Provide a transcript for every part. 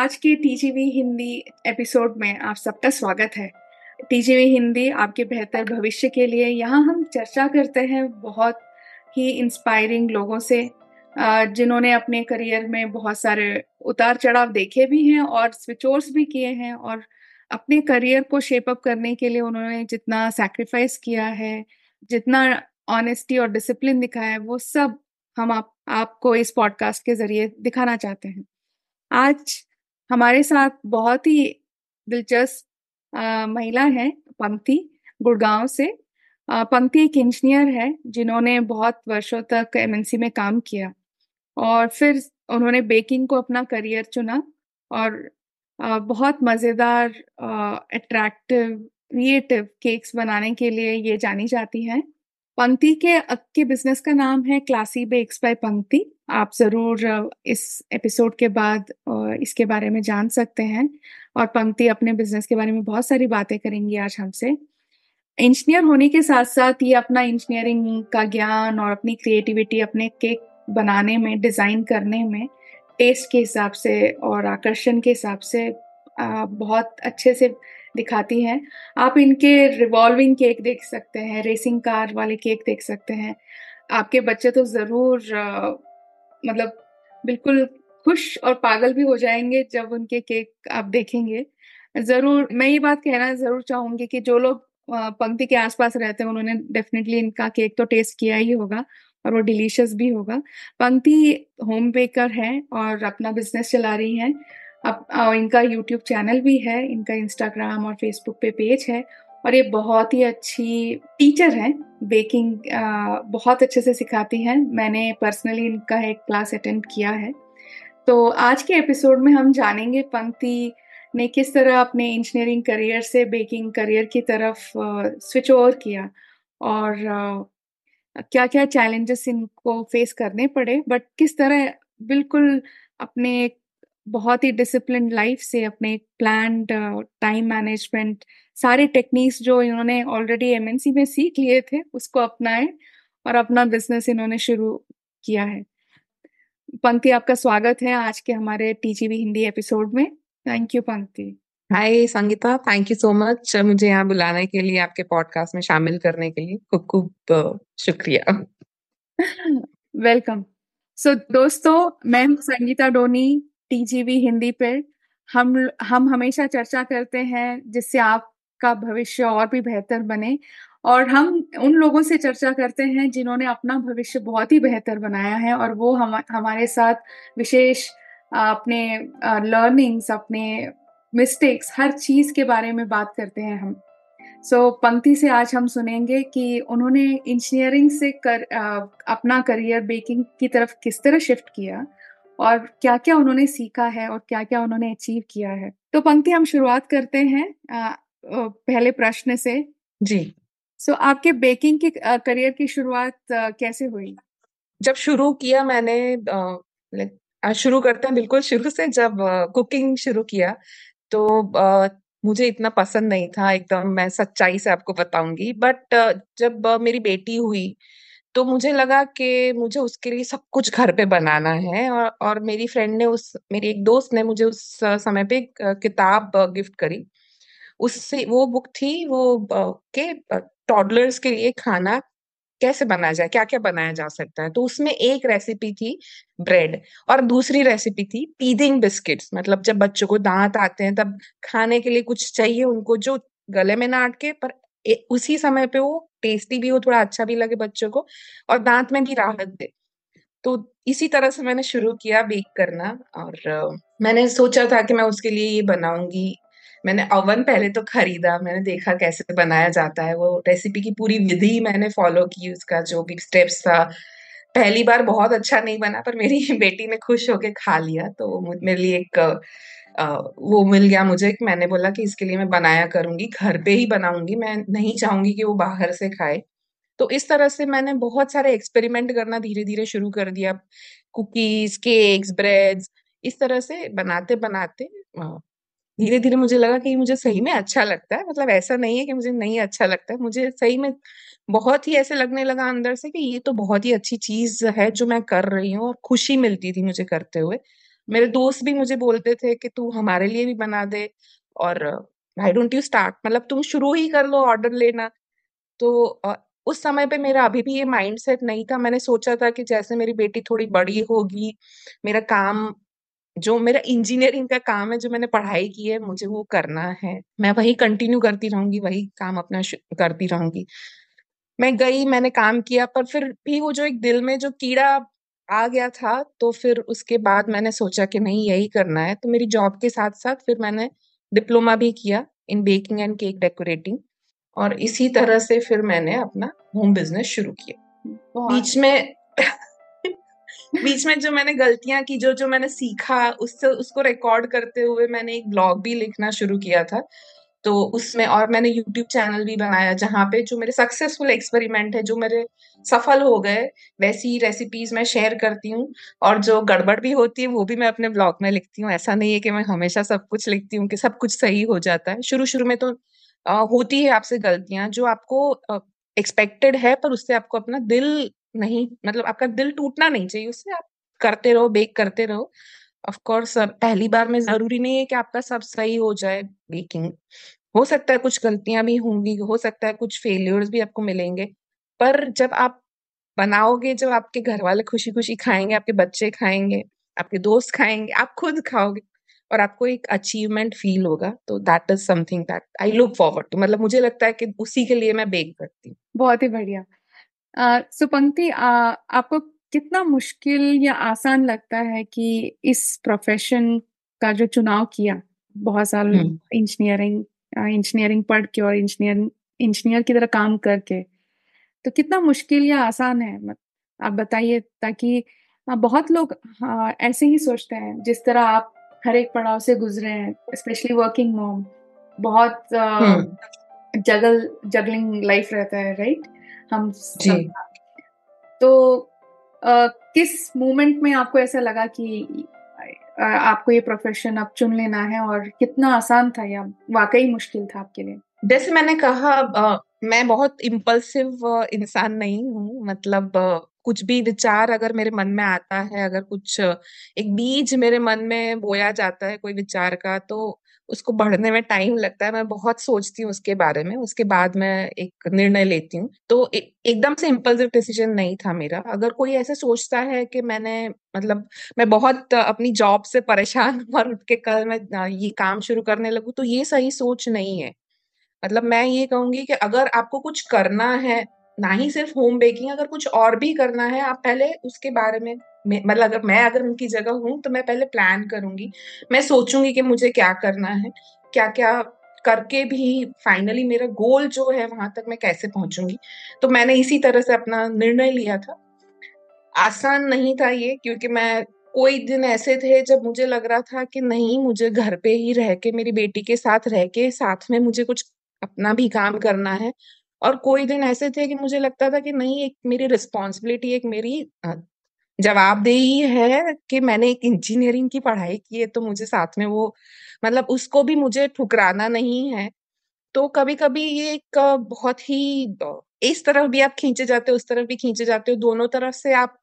आज के TGV Hindi episode में आप सबका स्वागत है। टीजीवी हिंदी आपके बेहतर भविष्य के लिए यहाँ हम चर्चा करते हैं बहुत ही इंस्पायरिंग लोगों से जिन्होंने अपने करियर में बहुत सारे उतार चढ़ाव देखे भी हैं और स्विचोर्स भी किए हैं और अपने करियर को शेप अप करने के लिए उन्होंने जितना सैक्रिफाइस किया है, जितना ऑनेस्टी और डिसिप्लिन दिखाया है, वो सब हम आप, आपको इस पॉडकास्ट के ज़रिए दिखाना चाहते हैं। आज हमारे साथ बहुत ही दिलचस्प महिला है पंक्ति गुड़गांव से। पंक्ति एक इंजीनियर है जिन्होंने बहुत वर्षों तक एमएनसी में काम किया और फिर उन्होंने बेकिंग को अपना करियर चुना और बहुत मज़ेदार अट्रैक्टिव क्रिएटिव केक्स बनाने के लिए ये जानी जाती हैं। पंक्ति के के बिज़नेस का नाम है क्लासी बेक्स बाय पंक्ति आप ज़रूर इस एपिसोड के बाद इसके बारे में जान सकते हैं। और पंक्ति अपने बिज़नेस के बारे में बहुत सारी बातें करेंगी आज हमसे। इंजीनियर होने के साथ साथ ये अपना इंजीनियरिंग का ज्ञान और अपनी क्रिएटिविटी अपने केक बनाने में डिज़ाइन करने में टेस्ट के हिसाब से और आकर्षण के हिसाब से बहुत अच्छे से दिखाती हैं। आप इनके रिवॉल्विंग केक देख सकते हैं रेसिंग कार वाले केक देख सकते हैं। आपके बच्चे तो ज़रूर मतलब बिल्कुल खुश और पागल भी हो जाएँगे जब उनके केक आप देखेंगे। ज़रूर, मैं ये बात कहना ज़रूर चाहूँगी कि जो लोग पंक्ति के आसपास रहते हैं, उन्होंने डेफिनेटली इनका केक तो टेस्ट किया ही होगा और वो डिलीशियस भी होगा। पंक्ति होम बेकर है और अपना बिज़नेस चला रही हैं। अब इनका यूट्यूब चैनल भी है, इनका इंस्टाग्राम और फेसबुक पे पेज है और ये बहुत ही अच्छी टीचर हैं बेकिंग बहुत अच्छे से सिखाती हैं। मैंने पर्सनली इनका एक क्लास अटेंड किया है। तो आज के एपिसोड में हम जानेंगे पंक्ति ने किस तरह अपने इंजीनियरिंग करियर से बेकिंग करियर की तरफ़ स्विच ओवर किया और क्या क्या चैलेंजेस इनको फेस करने पड़े बट किस तरह बिल्कुल अपने बहुत ही डिसिप्लिन लाइफ से अपने प्लान टाइम मैनेजमेंट सारे टेक्निक्स जो इन्होंने ऑलरेडी एमएनसी में सीख लिए थे उसको अपनाए और अपना बिज़नेस इन्होंने शुरू किया है। पंक्ति आपका स्वागत है आज के हमारे टीजीवी हिंदी एपिसोड में। Thank you Pankti. Hi Sangeeta thank you so much मुझे यहाँ बुलाने के लिए आपके पॉडकास्ट में शामिल करने के लिए खूब खूब शुक्रिया। वेलकम सो so, दोस्तों मैं संगीता डोनी टीजीवी हिंदी पे हम हम हमेशा चर्चा करते हैं जिससे आपका भविष्य और भी बेहतर बने। और हम उन लोगों से चर्चा करते हैं जिन्होंने अपना भविष्य बहुत ही बेहतर बनाया है और वो हम हमारे साथ विशेष अपने लर्निंग्स अपने मिस्टेक्स हर चीज़ के बारे में बात करते हैं हम। सो so, पंक्ति से आज हम सुनेंगे कि उन्होंने इंजीनियरिंग से कर आ, अपना करियर बेकिंग की तरफ़ किस तरह शिफ्ट किया। और क्या क्या उन्होंने सीखा है और क्या क्या उन्होंने अचीव किया है। तो पंक्ति हम शुरुआत करते हैं पहले प्रश्न से। जी। सो so, आपके बेकिंग की करियर की शुरुआत कैसे हुई? जब शुरू किया मैंने शुरू करते हैं बिल्कुल शुरू से जब कुकिंग शुरू किया तो मुझे इतना पसंद नहीं था एकदम मैं सच्चाई से आपको बताऊँगी। बट जब मेरी बेटी हुई तो मुझे लगा कि मुझे उसके लिए सब कुछ घर पे बनाना है और और मेरी फ्रेंड ने उस, मेरी एक दोस्त ने मुझे उस समय पे किताब गिफ्ट करी। उससे वो बुक थी, वो के टॉडलर्स के लिए खाना कैसे बनाया जाए क्या क्या बनाया जा सकता है? तो उसमें एक रेसिपी थी ब्रेड और दूसरी रेसिपी थी टीदिंग बिस्किट्स मतलब जब बच्चों को दांत आते हैं, तब खाने के लिए कुछ चाहिए उनको जो गले में ना अटके, पर उसी समय पे वो टेस्टी भी हो, थोड़ा अच्छा भी लगे बच्चों को और दांत में भी राहत दे। तो इसी तरह से मैंने शुरू किया बेक करना और मैंने सोचा था कि मैं उसके लिए ये बनाऊँगी। मैंने ओवन पहले तो खरीदा, मैंने देखा कैसे बनाया जाता है। वो रेसिपी की पूरी विधि मैंने फॉलो की उसका जो भी स्टेप्स था। पहली बार बहुत अच्छा नहीं बना, पर मेरी बेटी ने खुश होके खा लिया तो मेरे लिए एक वो मिल गया मुझे मैंने बोला कि इसके लिए मैं बनाया करूँगी, घर पे ही बनाऊँगी, मैं नहीं चाहूँगी कि वो बाहर से खाए। तो इस तरह से मैंने बहुत सारे एक्सपेरिमेंट करना धीरे धीरे शुरू कर दिया। कुकीज केक्स ब्रेड्स इस तरह से बनाते बनाते धीरे धीरे मुझे लगा कि मुझे सही में अच्छा लगता है। मतलब ऐसा नहीं है कि मुझे नहीं अच्छा लगता है, मुझे सही में बहुत ही ऐसे लगने लगा अंदर से कि ये तो बहुत ही अच्छी चीज़ है जो मैं कर रही हूँ और खुशी मिलती थी मुझे करते हुए। मेरे दोस्त भी मुझे बोलते थे कि तू हमारे लिए भी बना दे और वाई डोंट यू स्टार्ट मतलब तुम शुरू ही कर लो ऑर्डर लेना। तो उस समय पे मेरा अभी भी ये माइंडसेट नहीं था। मैंने सोचा था कि जैसे मेरी बेटी थोड़ी बड़ी होगी, मेरा काम, जो मेरा इंजीनियरिंग का काम है, जो मैंने पढ़ाई की है, मुझे वो करना है। मैं वही कंटिन्यू करती रहूँगी, वही काम अपना करती रहूँगी। मैं गई, मैंने काम किया, पर फिर भी वो जो एक दिल में जो कीड़ा आ गया था तो फिर उसके बाद मैंने सोचा कि नहीं यही करना है। तो मेरी जॉब के साथ साथ फिर मैंने डिप्लोमा भी किया in baking and cake decorating और इसी तरह से फिर मैंने अपना होम बिज़नेस शुरू किया। बीच में बीच में जो मैंने गलतियाँ की जो जो मैंने सीखा उससे उसको रिकॉर्ड करते हुए मैंने एक ब्लॉग भी लिखना शुरू किया था। तो उसमें और मैंने यूट्यूब चैनल भी बनाया जहाँ पे जो मेरे सक्सेसफुल एक्सपेरिमेंट है, जो मेरे सफल हो गए, वैसी रेसिपीज़ मैं शेयर करती हूँ और जो गड़बड़ भी होती है, वो भी मैं अपने ब्लॉग में लिखती हूँ। ऐसा नहीं है कि मैं हमेशा सब कुछ लिखती हूँ कि सब कुछ सही हो जाता है। शुरू शुरू में तो होती है आपसे गलतियाँ जो आपको एक्सपेक्टेड है पर उससे आपको अपना दिल नहीं मतलब आपका दिल टूटना नहीं चाहिए, उससे आप करते रहो बेक करते रहो। ऑफ़ कोर्स पहली बार में ज़रूरी नहीं है कि आपका सब सही हो जाए बेकिंग हो सकता है कुछ गलतियाँ भी होंगी हो सकता है कुछ फेलियर्स भी आपको मिलेंगे। पर जब आप बनाओगे जब आपके घर वाले खुशी खुशी खाएँगे आपके बच्चे खाएँगे आपके दोस्त खाएँगे आप खुद खाओगे और आपको एक अचीवमेंट फील होगा तो that is something that I look forward to मतलब मुझे लगता है कि उसी के लिए मैं बेक करती हूँ। बहुत ही बढ़िया। सुपंक्ति आपको कितना मुश्किल या आसान लगता है कि इस प्रोफेशन का जो चुनाव किया? बहुत साल इंजीनियरिंग इंजीनियरिंग पढ़ के और इंजीनियर इंजीनियर की तरह काम करके। तो कितना मुश्किल या आसान है? आप बताइए ताकि बहुत लोग ऐसे ही सोचते हैं जिस तरह आप हर एक पड़ाव से गुजरे हैं स्पेशली वर्किंग मॉम बहुत जगल जगलिंग लाइफ रहता है राइट हम जी। तो किस मोमेंट में आपको ऐसा लगा कि आपको ये प्रोफेशन अब चुन लेना है और कितना आसान था या वाकई मुश्किल था आपके लिए? जैसे मैंने कहा आ, मैं बहुत इम्पल्सिव इंसान नहीं हूँ। मतलब कुछ भी विचार अगर मेरे मन में आता है अगर कुछ एक बीज मेरे मन में बोया जाता है कोई विचार का तो उसको बढ़ने में टाइम लगता है। मैं बहुत सोचती हूँ उसके बारे में। उसके बाद मैं एक निर्णय लेती हूँ। तो एकदम से इम्पल्सिव डिसीज़न नहीं था मेरा। अगर कोई ऐसे सोचता है कि मैंने मतलब मैं बहुत अपनी जॉब से परेशान हूँ और उठ के कल मैं ये काम शुरू करने लगू तो ये सही सोच नहीं है। मतलब मैं ये कहूँगी कि अगर आपको कुछ करना है, ना ही सिर्फ़ होम बेकिंग अगर कुछ और भी करना है, आप पहले उसके बारे में मतलब अगर मैं अगर उनकी जगह हूँ तो मैं पहले प्लान करूँगी। मैं सोचूँगी कि मुझे क्या करना है क्या क्या करके भी फाइनली मेरा गोल जो है, वहाँ तक मैं कैसे पहुंचूँगी। तो मैंने इसी तरह से अपना निर्णय लिया था। आसान नहीं था ये, क्योंकि मैं कोई दिन ऐसे थे जब मुझे लग रहा था कि नहीं, मुझे घर पे ही रह के, मेरी बेटी के साथ रह के, साथ में मुझे कुछ अपना भी काम करना है। और कोई दिन ऐसे थे कि मुझे लगता था कि नहीं, एक मेरी रिस्पॉन्सिबिलिटी एक मेरी जवाबदेही है कि मैंने एक इंजीनियरिंग की पढ़ाई की है तो मुझे साथ में वो मतलब उसको भी मुझे ठुकराना नहीं है। तो कभी कभी ये एक बहुत ही, इस तरफ़ भी आप खींचे जाते हो, उस तरफ़ भी खींचे जाते हो, दोनों तरफ़ से आप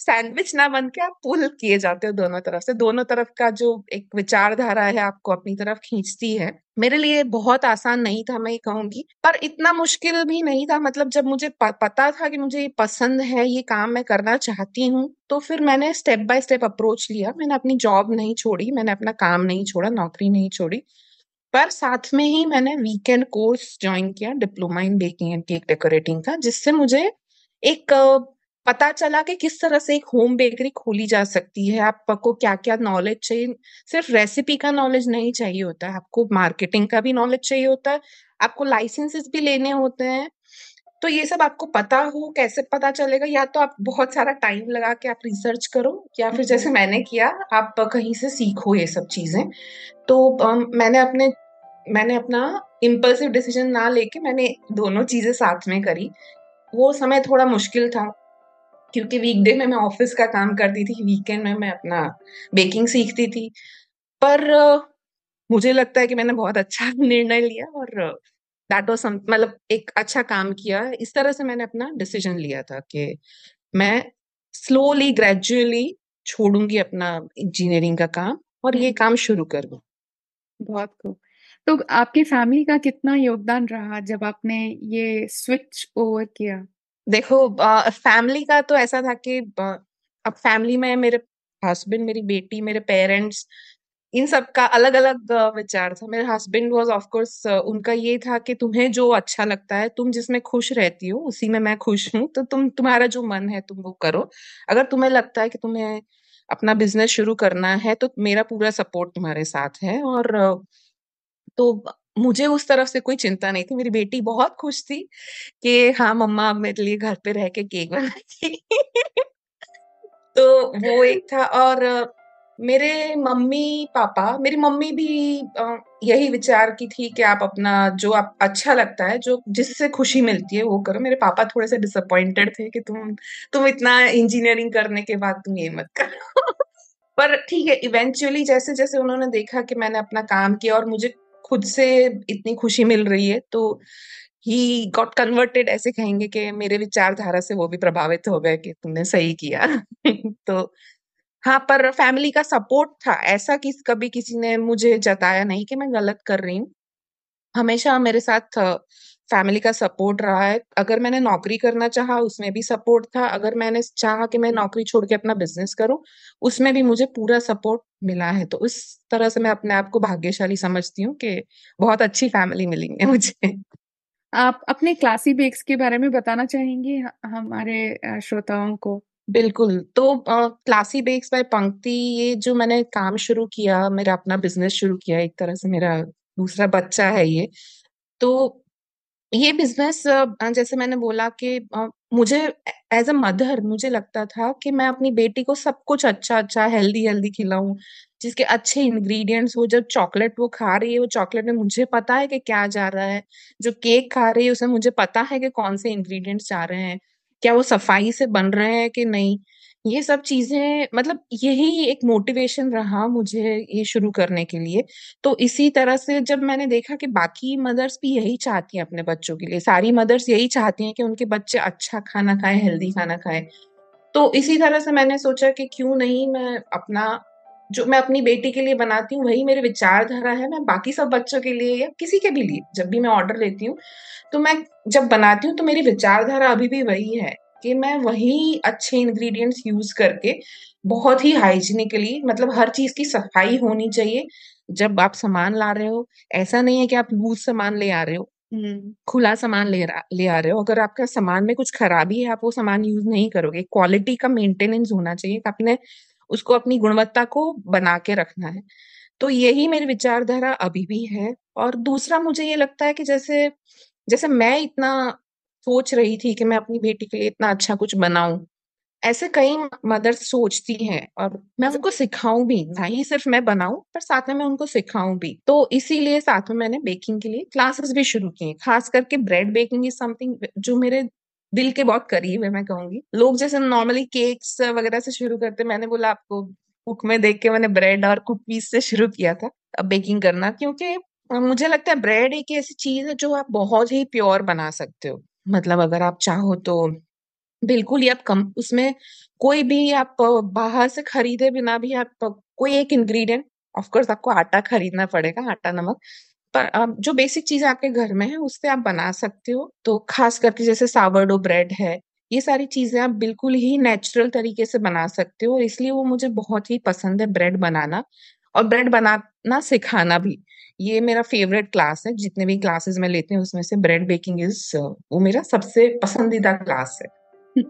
सैंडविच ना बन के आप पुल किए जाते हो दोनों तरफ़ से। दोनों तरफ़ का जो एक विचारधारा है, आपको अपनी तरफ़ खींचती है। मेरे लिए बहुत आसान नहीं था, मैं ये कहूँगी, पर इतना मुश्किल भी नहीं था। मतलब जब मुझे पता था कि मुझे ये पसंद है, ये काम मैं करना चाहती हूँ तो फिर मैंने स्टेप बाय स्टेप अप्रोच लिया। मैंने अपनी जॉब नहीं छोड़ी, मैंने अपना काम नहीं छोड़ा, नौकरी नहीं छोड़ी, पर साथ में ही मैंने वीकेंड कोर्स ज्वाइन किया diploma in baking and cake decorating का, जिससे मुझे एक पता चला कि किस तरह से एक होम बेकरी खोली जा सकती है। आपको क्या क्या नॉलेज चाहिए? सिर्फ़ रेसिपी का नॉलेज नहीं चाहिए होता है आपको मार्केटिंग का भी नॉलेज चाहिए होता है आपको लाइसेंसेस भी लेने होते हैं। तो ये सब आपको पता हो कैसे पता चलेगा? या तो आप बहुत सारा टाइम लगा के आप रिसर्च करो या फिर जैसे मैंने किया आप कहीं से सीखो ये सब चीज़ें। तो मैंने अपने मैंने अपना इम्पल्सिव डिसीज़न ना लेके मैंने दोनों चीज़ें साथ में करी। वो समय थोड़ा मुश्किल था। क्योंकि वीकडे में मैं ऑफ़िस का काम करती थी वीकेंड में मैं अपना बेकिंग सीखती थी। पर मुझे लगता है कि मैंने बहुत अच्छा निर्णय लिया और दैट वाज मतलब एक अच्छा काम किया। इस तरह से मैंने अपना डिसीज़न लिया था कि मैं स्लोली ग्रेजुअली छोड़ूँगी अपना इंजीनियरिंग का काम और ये। काम शुरू कर। दूँ बहुत खूब तो आपकी फैमिली का कितना योगदान रहा जब आपने ये स्विच ओवर किया? देखो फैमिली का तो ऐसा था कि अब फैमिली में मेरे हस्बैंड मेरी बेटी, मेरे पेरेंट्स इन सब का अलग अलग विचार था। मेरे हस्बैंड वाज ऑफ़ कोर्स उनका ये था कि तुम्हें जो अच्छा लगता है, तुम जिसमें खुश रहती हो, उसी में मैं खुश हूँ तो तुम, तुम्हारा जो मन है, तुम वो करो। अगर तुम्हें लगता है कि तुम्हें अपना बिज़नेस शुरू करना है तो मेरा पूरा सपोर्ट तुम्हारे साथ है और तो मुझे उस तरफ़ से कोई चिंता नहीं थी। मेरी बेटी बहुत खुश थी कि हाँ मम्मा अब मेरे लिए घर पे रह के केक बनाएगी तो वो एक था और मेरे मम्मी पापा, मेरी मम्मी भी यही विचार की थी कि आप अपना जो आप अच्छा लगता है, जो जिससे खुशी मिलती है वो करो। मेरे पापा थोड़े से डिसअपॉइंटेड थे कि तुम तुम इतना इंजीनियरिंग करने के बाद तुम ये मत करो। पर ठीक है इवेंचुअली जैसे जैसे उन्होंने देखा कि मैंने अपना काम किया और मुझे खुद से इतनी खुशी मिल रही है तो ही गॉट कन्वर्टेड ऐसे कहेंगे कि मेरे विचारधारा से वो भी प्रभावित हो गए कि तुमने सही किया। तो हाँ पर फैमिली का सपोर्ट था। ऐसा कि कभी किसी ने मुझे जताया नहीं कि मैं गलत कर रही हूँ। हमेशा मेरे साथ फैमिली का सपोर्ट रहा है। अगर मैंने नौकरी करना चाहा उसमें भी सपोर्ट था। अगर मैंने चाहा कि मैं नौकरी छोड़ के अपना बिज़नेस करूँ उसमें भी मुझे पूरा सपोर्ट मिला है। तो इस तरह से मैं अपने आप को भाग्यशाली समझती हूँ कि बहुत अच्छी फैमिली मिली है मुझे। आप अपने क्लासी बेक्स के बारे में बताना चाहेंगे हमारे श्रोताओं को? बिल्कुल। तो क्लासी बेक्स बाय पंक्ति ये जो मैंने काम शुरू किया मेरा अपना बिज़नेस शुरू किया एक तरह से मेरा दूसरा बच्चा है ये तो ये बिज़नेस जैसे मैंने बोला कि मुझे एज अ मदर मुझे लगता था कि मैं अपनी बेटी को सब कुछ अच्छा अच्छा हेल्दी हेल्दी खिलाऊं, जिसके अच्छे इंग्रेडिएंट्स हो जब चॉकलेट वो खा रही है, वो चॉकलेट में मुझे पता है कि क्या जा रहा है, जो केक खा रही है, उसमें मुझे पता है कि कौन से इंग्रेडिएंट्स जा रहे हैं, क्या वो सफ़ाई से बन रहे हैं कि नहीं। ये सब चीज़ें मतलब यही एक मोटिवेशन रहा मुझे ये शुरू करने के लिए। तो इसी तरह से जब मैंने देखा कि बाकी मदर्स भी यही चाहती हैं अपने बच्चों के लिए, सारी मदर्स यही चाहती हैं कि उनके बच्चे अच्छा खाना खाएँ हेल्दी खाना खाएँ तो इसी तरह से मैंने सोचा कि क्यों नहीं मैं अपना, जो मैं अपनी बेटी के लिए बनाती हूँ, वही मेरे विचारधारा है, मैं बाकी सब बच्चों के लिए या किसी के भी लिए, जब भी मैं ऑर्डर लेती हूँ तो मैं जब बनाती हूँ तो मेरी विचारधारा अभी भी वही है। कि मैं वही अच्छे इंग्रेडिएंट्स यूज़ करके बहुत ही हाइजीनिकली मतलब हर चीज़ की सफ़ाई होनी चाहिए। जब आप सामान ला रहे हो ऐसा नहीं है कि आप लूज सामान ले आ रहे हो हम्म। खुला सामान ले रहा ले आ रहे हो। अगर आपका सामान में कुछ खराबी है आप वो सामान यूज़ नहीं करोगे। क्वालिटी का मेंटेनेंस होना चाहिए आपने उसको अपनी गुणवत्ता को बना के रखना है। तो यही मेरी विचारधारा अभी भी है। और दूसरा मुझे ये लगता है कि जैसे जैसे मैं इतना सोच रही थी कि मैं अपनी बेटी के लिए इतना अच्छा कुछ बनाऊँ। ऐसे कई मदर्स सोचती हैं और मैं उनको सिखाऊं भी ना ही सिर्फ़ मैं बनाऊँ पर साथ में मैं उनको सिखाऊं भी। तो इसीलिए साथ में मैंने बेकिंग के लिए क्लासेस भी शुरू किए खास करके ब्रेड बेकिंग इज़ समथिंग जो मेरे दिल के बहुत करीब है मैं कहूँगी। लोग जैसे नॉर्मली केक्स वगैरह से शुरू करते मैंने बोला आपको बुक में देख के मैंने ब्रेड और कुकीज से शुरू किया था अब बेकिंग करना क्योंकि मुझे लगता है ब्रेड एक ऐसी चीज़ है जो आप बहुत ही प्योर बना सकते हो। मतलब अगर आप चाहो तो। बिल्कुल ही आप कम, उसमें कोई भी आप बाहर से खरीदे बिना भी आप कोई एक इंग्रेडिएंट ऑफ़ कोर्स आपको आटा खरीदना पड़ेगा, आटा, नमक, पर जो बेसिक चीज़ आपके घर में है, उससे आप बना सकते हो। तो खास करके जैसे सावरडो ब्रेड है, ये सारी चीज़ें आप बिल्कुल ही नेचुरल तरीके से बना सकते हो और इसलिए वो मुझे बहुत ही पसंद है ब्रेड बनाना और ब्रेड बनाना सिखाना भी। ये मेरा फेवरेट क्लास है। जितने भी क्लासेस मैं लेती हूँ उसमें से ब्रेड बेकिंग इज़ वो मेरा सबसे पसंदीदा क्लास है।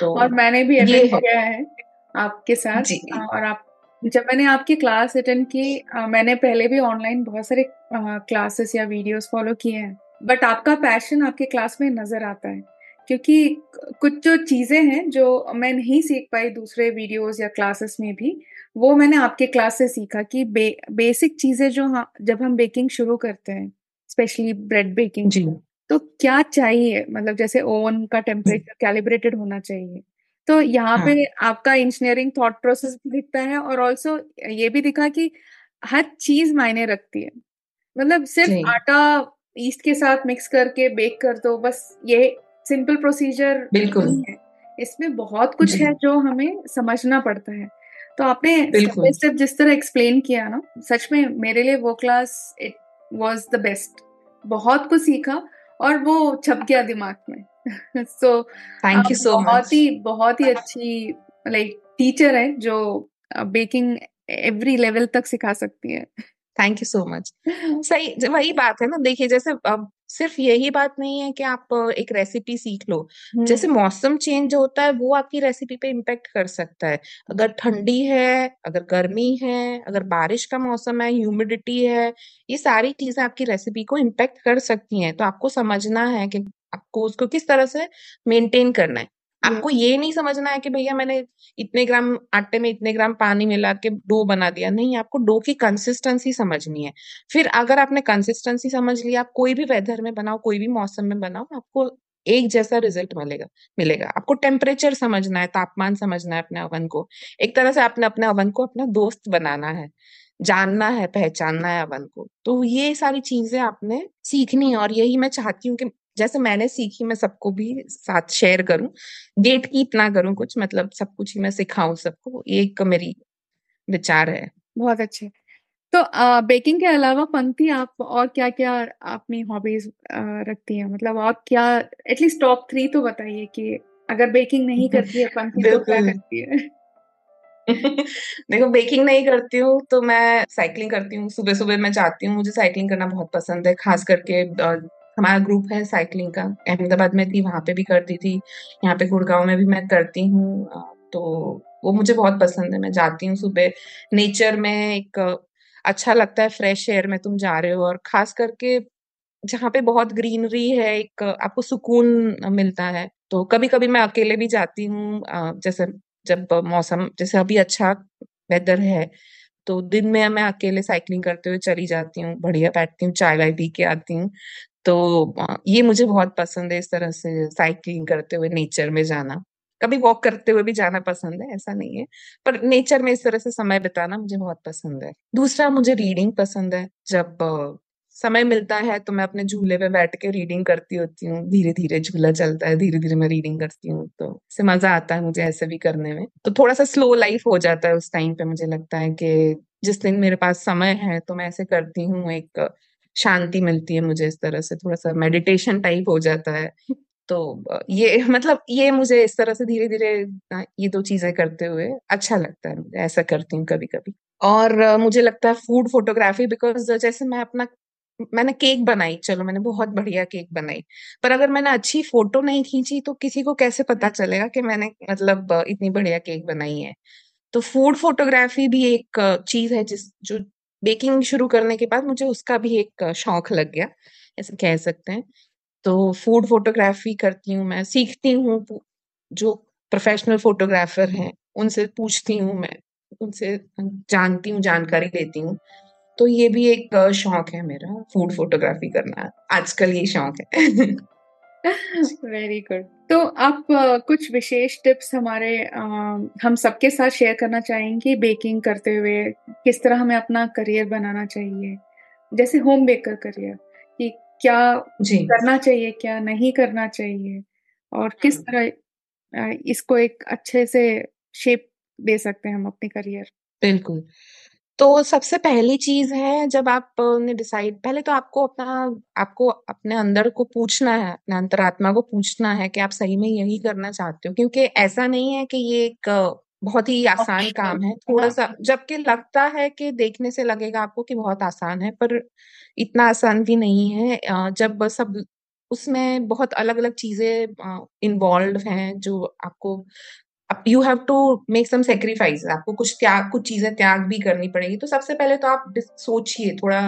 तो और मैंने भी अटेंड किया है आपके साथ। और आप जब मैंने आपकी क्लास अटेंड की मैंने पहले भी ऑनलाइन बहुत सारे क्लासेस या वीडियोस फॉलो किए हैं। बट आपका पैशन आपके क्लास में नज़र आता है। क्योंकि कुछ जो चीज़ें हैं जो मैं नहीं सीख पाई दूसरे वीडियोस या क्लासेस में भी वो मैंने आपके क्लास से सीखा कि बे, बेसिक चीज़ें जो हाँ जब हम बेकिंग शुरू करते हैं स्पेशली ब्रेड बेकिंग जी। तो क्या चाहिए? मतलब जैसे ओवन का टेम्परेचर कैलिब्रेटेड होना चाहिए। तो यहाँ हाँ. पे आपका इंजीनियरिंग थॉट प्रोसेस भी दिखता है और ऑल्सो ये भी दिखा कि हर चीज़ मायने रखती है। मतलब सिर्फ़ आटा ईस्ट के साथ मिक्स करके बेक कर दो बस ये सिंपल प्रोसीजर बिल्कुल। है। इसमें बहुत कुछ है जो हमें समझना पड़ता है। तो आपने स्टेप जिस तरह एक्सप्लेन किया ना सच में मेरे लिए वो class it was the best बहुत कुछ सीखा और वो छप गया दिमाग में। सो थैंक यू सो बहुत ही बहुत ही अच्छी लाइक टीचर है जो बेकिंग एवरी लेवल तक सिखा सकती है। थैंक यू सो मच सही वही बात है ना देखिए जैसे अब सिर्फ़ यही बात नहीं है कि आप एक रेसिपी सीख लो। जैसे हम्म मौसम चेंज होता है वो आपकी रेसिपी पे इम्पेक्ट कर सकता है। अगर ठंडी है अगर गर्मी है अगर बारिश का मौसम है ह्यूमिडिटी है ये सारी चीज़ें आपकी रेसिपी को इम्पेक्ट कर सकती हैं। तो आपको समझना है कि आपको उसको किस तरह से मेंटेन करना है। आपको ये नहीं समझना है कि भैया मैंने इतने ग्राम आटे में इतने ग्राम पानी मिला के डो बना दिया। नहीं आपको डो की कंसिस्टेंसी समझनी है। फिर अगर आपने कंसिस्टेंसी समझ लिया आप कोई भी वेदर में बनाओ कोई भी मौसम में बनाओ आपको एक जैसा रिज़ल्ट मिलेगा मिलेगा। आपको टेम्परेचर समझना है तापमान समझना है अपने अवन को। एक तरह से आपने अपने अवन को अपना दोस्त बनाना है जानना है पहचानना है अवन को। तो ये सारी चीज़ें आपने सीखनी है और यही मैं चाहती हूँ कि जैसे मैंने सीखी मैं सबको भी साथ शेयर करूँ। गेट की ना करूँ कुछ मतलब सब कुछ ही मैं सिखाऊं सबको ये एक मेरी विचार है। बहुत अच्छे। तो आ, बेकिंग के अलावा पंक्ति आप और क्या क्या अपनी हॉबीज रखती हैं? मतलब और क्या एटलीस्ट टॉप थ्री तो बताइए कि अगर बेकिंग नहीं करती है पंक्ति तो क्या करती है? देखो बेकिंग नहीं करती हूँ तो मैं साइकिलिंग करती हूँ। सुबह सुबह मैं जाती हूँ मुझे साइकिलिंग करना बहुत पसंद है खास करके हमारा ग्रुप है साइकिलिंग का। अहमदाबाद में थी, वहाँ पे भी करती थी। यहाँ पे गुड़गांव में भी मैं करती हूँ। तो वो मुझे बहुत पसंद है। मैं जाती हूँ सुबह। नेचर में एक अच्छा लगता है फ्रेश एयर में तुम जा रहे हो। और खास करके जहाँ पे बहुत ग्रीनरी है, एक आपको सुकून मिलता है। तो कभी कभी मैं अकेले भी जाती हूँ जैसे जब मौसम, जैसे अभी अच्छा वेदर है तो दिन में मैं अकेले साइकिलिंग करते हुए चली जाती हूँ। बढ़िया बैठती हूँ, चाय वाय पी के आती हूँ। तो ये मुझे बहुत पसंद है इस तरह से साइकिलिंग करते हुए नेचर में जाना। कभी वॉक करते हुए भी जाना पसंद है, ऐसा नहीं है। पर नेचर में इस तरह से समय बिताना मुझे बहुत पसंद है। दूसरा, मुझे रीडिंग पसंद है। जब समय मिलता है तो मैं अपने झूले पे बैठ के रीडिंग करती होती हूँ। धीरे धीरे झूला चलता है धीरे धीरे मैं रीडिंग करती हूँ तो इससे मज़ा आता है मुझे ऐसे भी करने में। तो थोड़ा सा स्लो लाइफ हो जाता है उस टाइम पे मुझे लगता है कि जिस दिन मेरे पास समय है तो मैं ऐसे करती हूँ एक शांति मिलती है मुझे इस तरह से थोड़ा सा मेडिटेशन टाइप हो जाता है। तो ये मतलब ये मुझे इस तरह से धीरे धीरे ये दो चीज़ें करते हुए अच्छा लगता है मुझे ऐसा करती हूँ कभी कभी और मुझे लगता है फ़ूड फोटोग्राफी बिकॉज़ जैसे मैं अपना, मैंने केक बनाई, चलो मैंने बहुत बढ़िया केक बनाई, पर अगर मैंने अच्छी फ़ोटो नहीं खींची तो किसी को कैसे पता चलेगा कि मैंने मतलब इतनी बढ़िया केक बनाई है? तो फ़ूड फोटोग्राफी भी एक चीज़ है जिस, जो बेकिंग शुरू करने के बाद मुझे उसका भी एक शौक लग गया, ऐसे कह सकते हैं। तो फ़ूड फोटोग्राफी करती हूँ मैं, सीखती हूँ जो प्रोफेशनल फोटोग्राफर हैं, उनसे पूछती हूँ मैं, उनसे जानती हूँ, जानकारी लेती हूँ। तो ये भी एक शौक है मेरा, फ़ूड फोटोग्राफी करना, आजकल ये शौक है। वेरी गुड तो आप कुछ विशेष टिप्स हमारे हम सबके साथ शेयर करना चाहेंगे बेकिंग करते हुए किस तरह हमें अपना करियर बनाना चाहिए? जैसे होम बेकर करियर कि क्या जी। करना चाहिए क्या नहीं करना चाहिए? और किस तरह इसको एक अच्छे से शेप दे सकते हैं हम अपने करियर? बिल्कुल। तो सबसे पहली चीज़ है जब आपने डिसाइड पहले तो आपको अपना आपको अपने अंदर को पूछना है अपने अंतरात्मा को पूछना है कि आप सही में यही करना चाहते हो क्योंकि ऐसा नहीं है कि ये एक बहुत ही आसान काम है। थोड़ा सा जबकि लगता है कि देखने से लगेगा आपको कि बहुत आसान है पर इतना आसान भी नहीं है। जब सब उसमें बहुत अलग अलग चीज़ें इन्वॉल्व हैं जो आपको you have to make some sacrifice आपको कुछ त्याग, कुछ चीज़ें त्याग भी करनी पड़ेगी। तो सबसे पहले तो आप सोचिए, थोड़ा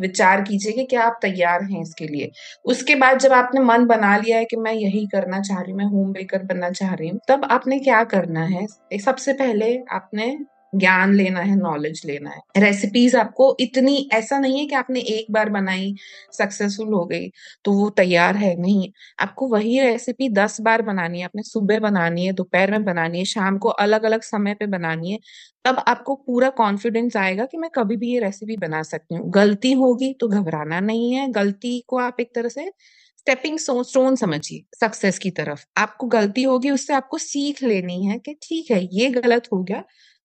विचार कीजिए कि क्या आप तैयार हैं इसके लिए। उसके बाद जब आपने मन बना लिया है कि मैं यही करना चाह रही हूँ, मैं होम बेकर बनना चाह रही हूँ, तब आपने क्या करना है? सबसे पहले आपने ज्ञान लेना है नॉलेज लेना है। रेसिपीज़ आपको इतनी, ऐसा नहीं है कि आपने एक बार बनाई सक्सेसफुल हो गई तो वो तैयार है नहीं। आपको वही रेसिपी दस बार बनानी है, आपने सुबह बनानी है, दोपहर में बनानी है, शाम को अलग अलग समय पे बनानी है, तब आपको पूरा कॉन्फिडेंस आएगा कि मैं कभी भी ये रेसिपी बना सकती हूँ। गलती होगी तो घबराना नहीं है, गलती को आप एक तरह से स्टेपिंग स्टोन समझिए सक्सेस की तरफ़। आपको गलती होगी, उससे आपको सीख लेनी है कि ठीक है, ये गलत हो गया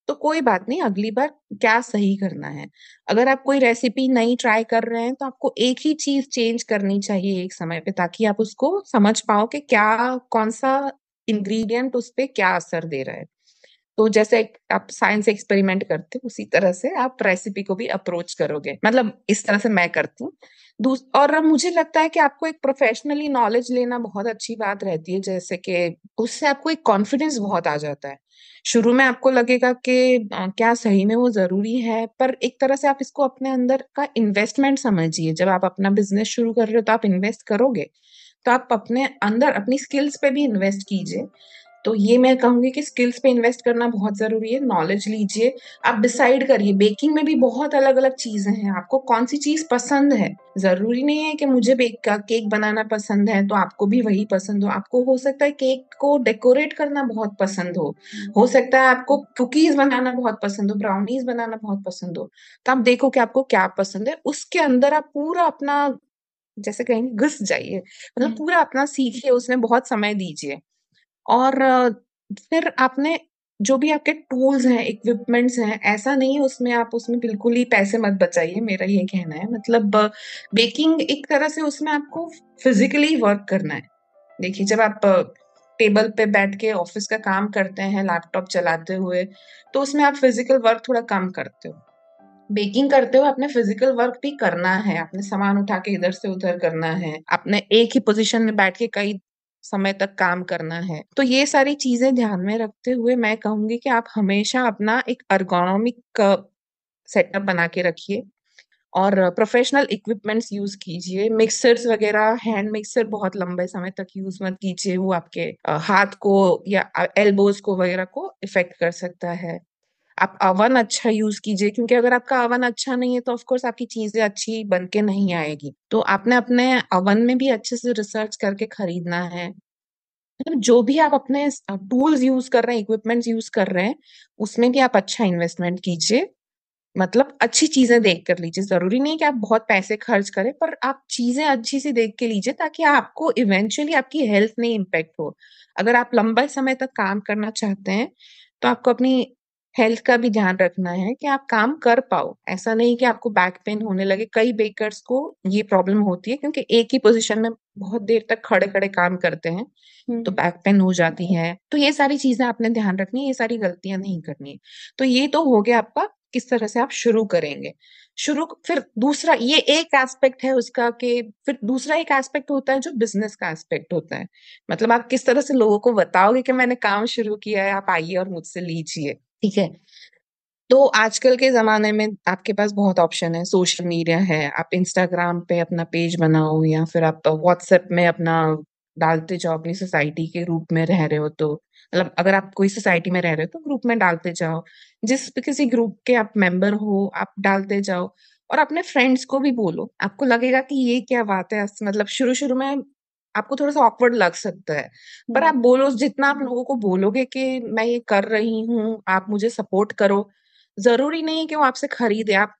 तो कोई बात नहीं, अगली बार क्या सही करना है। अगर आप कोई रेसिपी नई ट्राई कर रहे हैं तो आपको एक ही चीज़ चेंज करनी चाहिए एक समय पे, ताकि आप उसको समझ पाओ कि क्या, कौन सा इंग्रेडिएंट उस पर क्या असर दे रहा है। तो जैसे आप साइंस एक्सपेरिमेंट करते हो, उसी तरह से आप रेसिपी को भी अप्रोच करोगे। मतलब इस तरह से मैं करती हूँ। और मुझे लगता है कि आपको एक प्रोफेशनली नॉलेज लेना बहुत अच्छी बात रहती है, जैसे कि उससे आपको एक कॉन्फिडेंस बहुत आ जाता है। शुरू में आपको लगेगा कि क्या सही में वो ज़रूरी है, पर एक तरह से आप इसको अपने अंदर का इन्वेस्टमेंट समझिए। जब आप अपना बिज़नेस शुरू कर रहे हो तो आप इन्वेस्ट करोगे। तो आप अपने अंदर, अपनी स्किल्स पे भी इन्वेस्ट कीजिए। तो ये मैं कहूँगी कि स्किल्स पे इन्वेस्ट करना बहुत ज़रूरी है। नॉलेज लीजिए। आप डिसाइड करिए। बेकिंग में भी बहुत अलग अलग चीज़ें हैं। आपको कौन सी चीज़ पसंद है? ज़रूरी नहीं है कि मुझे बेक का केक बनाना पसंद है तो आपको भी वही पसंद हो। आपको हो सकता है केक को डेकोरेट करना बहुत पसंद हो। हो सकता है आपको कुकीज बनाना बहुत पसंद हो ब्राउनीज बनाना बहुत पसंद हो। तो आप देखो कि आपको क्या पसंद है। उसके अंदर आप पूरा अपना जैसे कहेंगे घुस जाइए। मतलब हम्म। पूरा अपना सीखिए उसमें बहुत समय दीजिए। और फिर आपने जो भी आपके टूल्स हैं इक्विपमेंट्स हैं, ऐसा नहीं है उसमें आप उसमें बिल्कुल ही पैसे मत बचाइए, मेरा ये कहना है। मतलब बेकिंग एक तरह से उसमें आपको फिजिकली वर्क करना है। देखिए, जब आप टेबल पे बैठ के ऑफ़िस का काम करते हैं लैपटॉप चलाते हुए तो उसमें आप फ़िज़िकल वर्क थोड़ा कम करते हो। बेकिंग करते हुए आपने फ़िज़िकल वर्क भी करना है, आपने सामान उठा के इधर से उधर करना है, आपने एक ही पोजीशन में बैठ के कई समय तक काम करना है। तो ये सारी चीज़ें ध्यान में रखते हुए मैं कहूँगी कि आप हमेशा अपना एक अर्गोनॉमिक सेटअप बना के रखिए और प्रोफेशनल इक्विपमेंट्स यूज़ कीजिए। मिक्सर्स वगैरह हैंड मिक्सर बहुत लंबे समय तक यूज़ मत कीजिए। वो आपके हाथ को या एल्बोज को वगैरह को इफ़ेक्ट कर सकता है। आप अवन अच्छा यूज़ कीजिए, क्योंकि अगर आपका अवन अच्छा नहीं है तो ऑफकोर्स आपकी चीज़ें अच्छी बन के नहीं आएगी। तो आपने अपने अवन में भी अच्छे से रिसर्च करके खरीदना है। मतलब जो भी आप अपने टूल्स यूज़ कर रहे हैं इक्विपमेंट्स यूज़ कर रहे हैं, उसमें भी आप अच्छा इन्वेस्टमेंट कीजिए। मतलब अच्छी चीज़ें देख कर लीजिए। ज़रूरी नहीं कि आप बहुत पैसे खर्च करें, पर आप चीज़ें अच्छी सी देख के लीजिए, ताकि आपको इवेंचुअली आपकी हेल्थ में इम्पेक्ट हो। अगर आप लंबे समय तक काम करना चाहते हैं तो आपको अपनी हेल्थ का भी ध्यान रखना है कि आप काम कर पाओ। ऐसा नहीं कि आपको बैक पेन होने लगे। कई बेकर्स को ये प्रॉब्लम होती है क्योंकि एक ही पोजीशन में बहुत देर तक खड़े खड़े काम करते हैं तो बैक हम्म। पेन हो जाती है। तो ये सारी चीज़ें आपने ध्यान रखनी है ये सारी गलतियाँ नहीं करनी है। तो ये तो हो गया आपका किस तरह से आप शुरू करेंगे। शुरू फिर दूसरा ये एक एस्पेक्ट है उसका कि फिर दूसरा एक एस्पेक्ट होता है जो बिज़नेस का एस्पेक्ट होता है। मतलब आप किस तरह से लोगों को बताओगे कि मैंने काम शुरू किया है आप आइए और मुझसे लीजिए। ठीक है तो आजकल के ज़माने में आपके पास बहुत ऑप्शन है, सोशल मीडिया है, आप इंस्टाग्राम पे अपना पेज बनाओ या फिर आप व्हाट्सएप में अपना डालते जाओ अपनी सोसाइटी के रूप में रह रहे हो तो मतलब अगर आप कोई सोसाइटी में रह रहे हो तो ग्रुप में डालते जाओ। जिस किसी ग्रुप के आप मेंबर हो, आप डालते जाओ और अपने फ्रेंड्स को भी बोलो। आपको लगेगा कि ये क्या बात है मतलब शुरू-शुरू में आपको थोड़ा-सा ऑकवर्ड लग सकता है। पर आप बोलो जितना आप लोगों को बोलोगे कि मैं ये कर रही हूँ, आप मुझे सपोर्ट करो, ज़रूरी नहीं है कि वो आपसे खरीदे। आप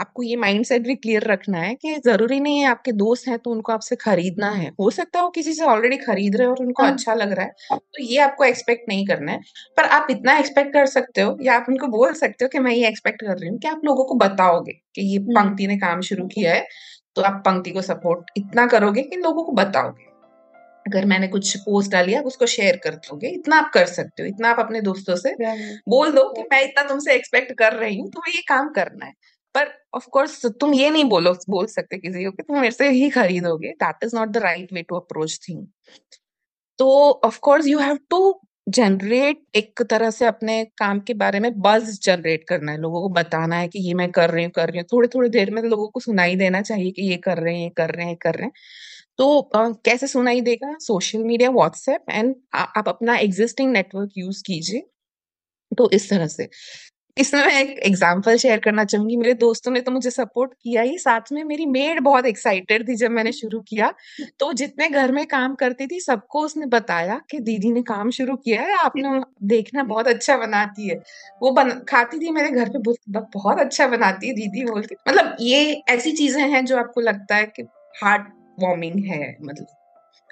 आपको ये माइंडसेट भी क्लियर रखना है कि ज़रूरी नहीं है आपके दोस्त हैं तो उनको आपसे खरीदना है। हो सकता है वो किसी से ऑलरेडी खरीद रहे हो और उनको हाँ। अच्छा लग रहा है, तो ये आपको एक्सपेक्ट नहीं करना है। पर आप इतना एक्सपेक्ट कर सकते हो या आप उनको बोल सकते हो कि मैं ये एक्सपेक्ट कर रही हूँ कि आप लोगों को बताओगे कि ये पंक्ति ने काम शुरू किया है, तो आप पंक्ति को सपोर्ट इतना करोगे कि लोगों को बताओगे। अगर मैंने कुछ पोस्ट डाली आप उसको शेयर कर दोगे। इतना आप कर सकते हो इतना आप अपने दोस्तों से बोल दो कि मैं इतना तुमसे एक्सपेक्ट कर रही हूँ तुम्हें ये काम करना है। पर ऑफ़ कोर्स तुम ये नहीं बोलो बोल सकते किसी को कि तुम मेरे से ही खरीदोगे। That is not the right way to approach thing तो of course you have to generate एक तरह से अपने काम के बारे में बज जनरेट करना है। लोगों को बताना है कि ये मैं कर रही हूँ कर रही हूँ। थोड़ी थोड़ी देर में लोगों को सुनाई देना चाहिए कि ये कर रहे हैं ये कर रहे हैं कर रहे हैं। तो कैसे सुनाई देगा? सोशल मीडिया, व्हाट्सएप एंड आप अपना एग्जिस्टिंग नेटवर्क यूज़ कीजिए। तो इस तरह से। इसमें मैं एक एग्जांपल शेयर करना चाहूँगी। मेरे दोस्तों ने तो मुझे सपोर्ट किया ही। साथ में मेरी मेड बहुत एक्साइटेड थी जब मैंने शुरू किया। तो जितने घर में काम करती थी, सबको उसने बताया कि दीदी ने काम शुरू किया है। आपने देखना बहुत अच्छा बनाती है। वो बन, खाती थी मेरे घर पे बहुत अच्छा बनाती है दीदी बोलती। मतलब ये ऐसी चीज़ें हैं जो आपको लगता है कि हार्ट वार्मिंग है मतलब।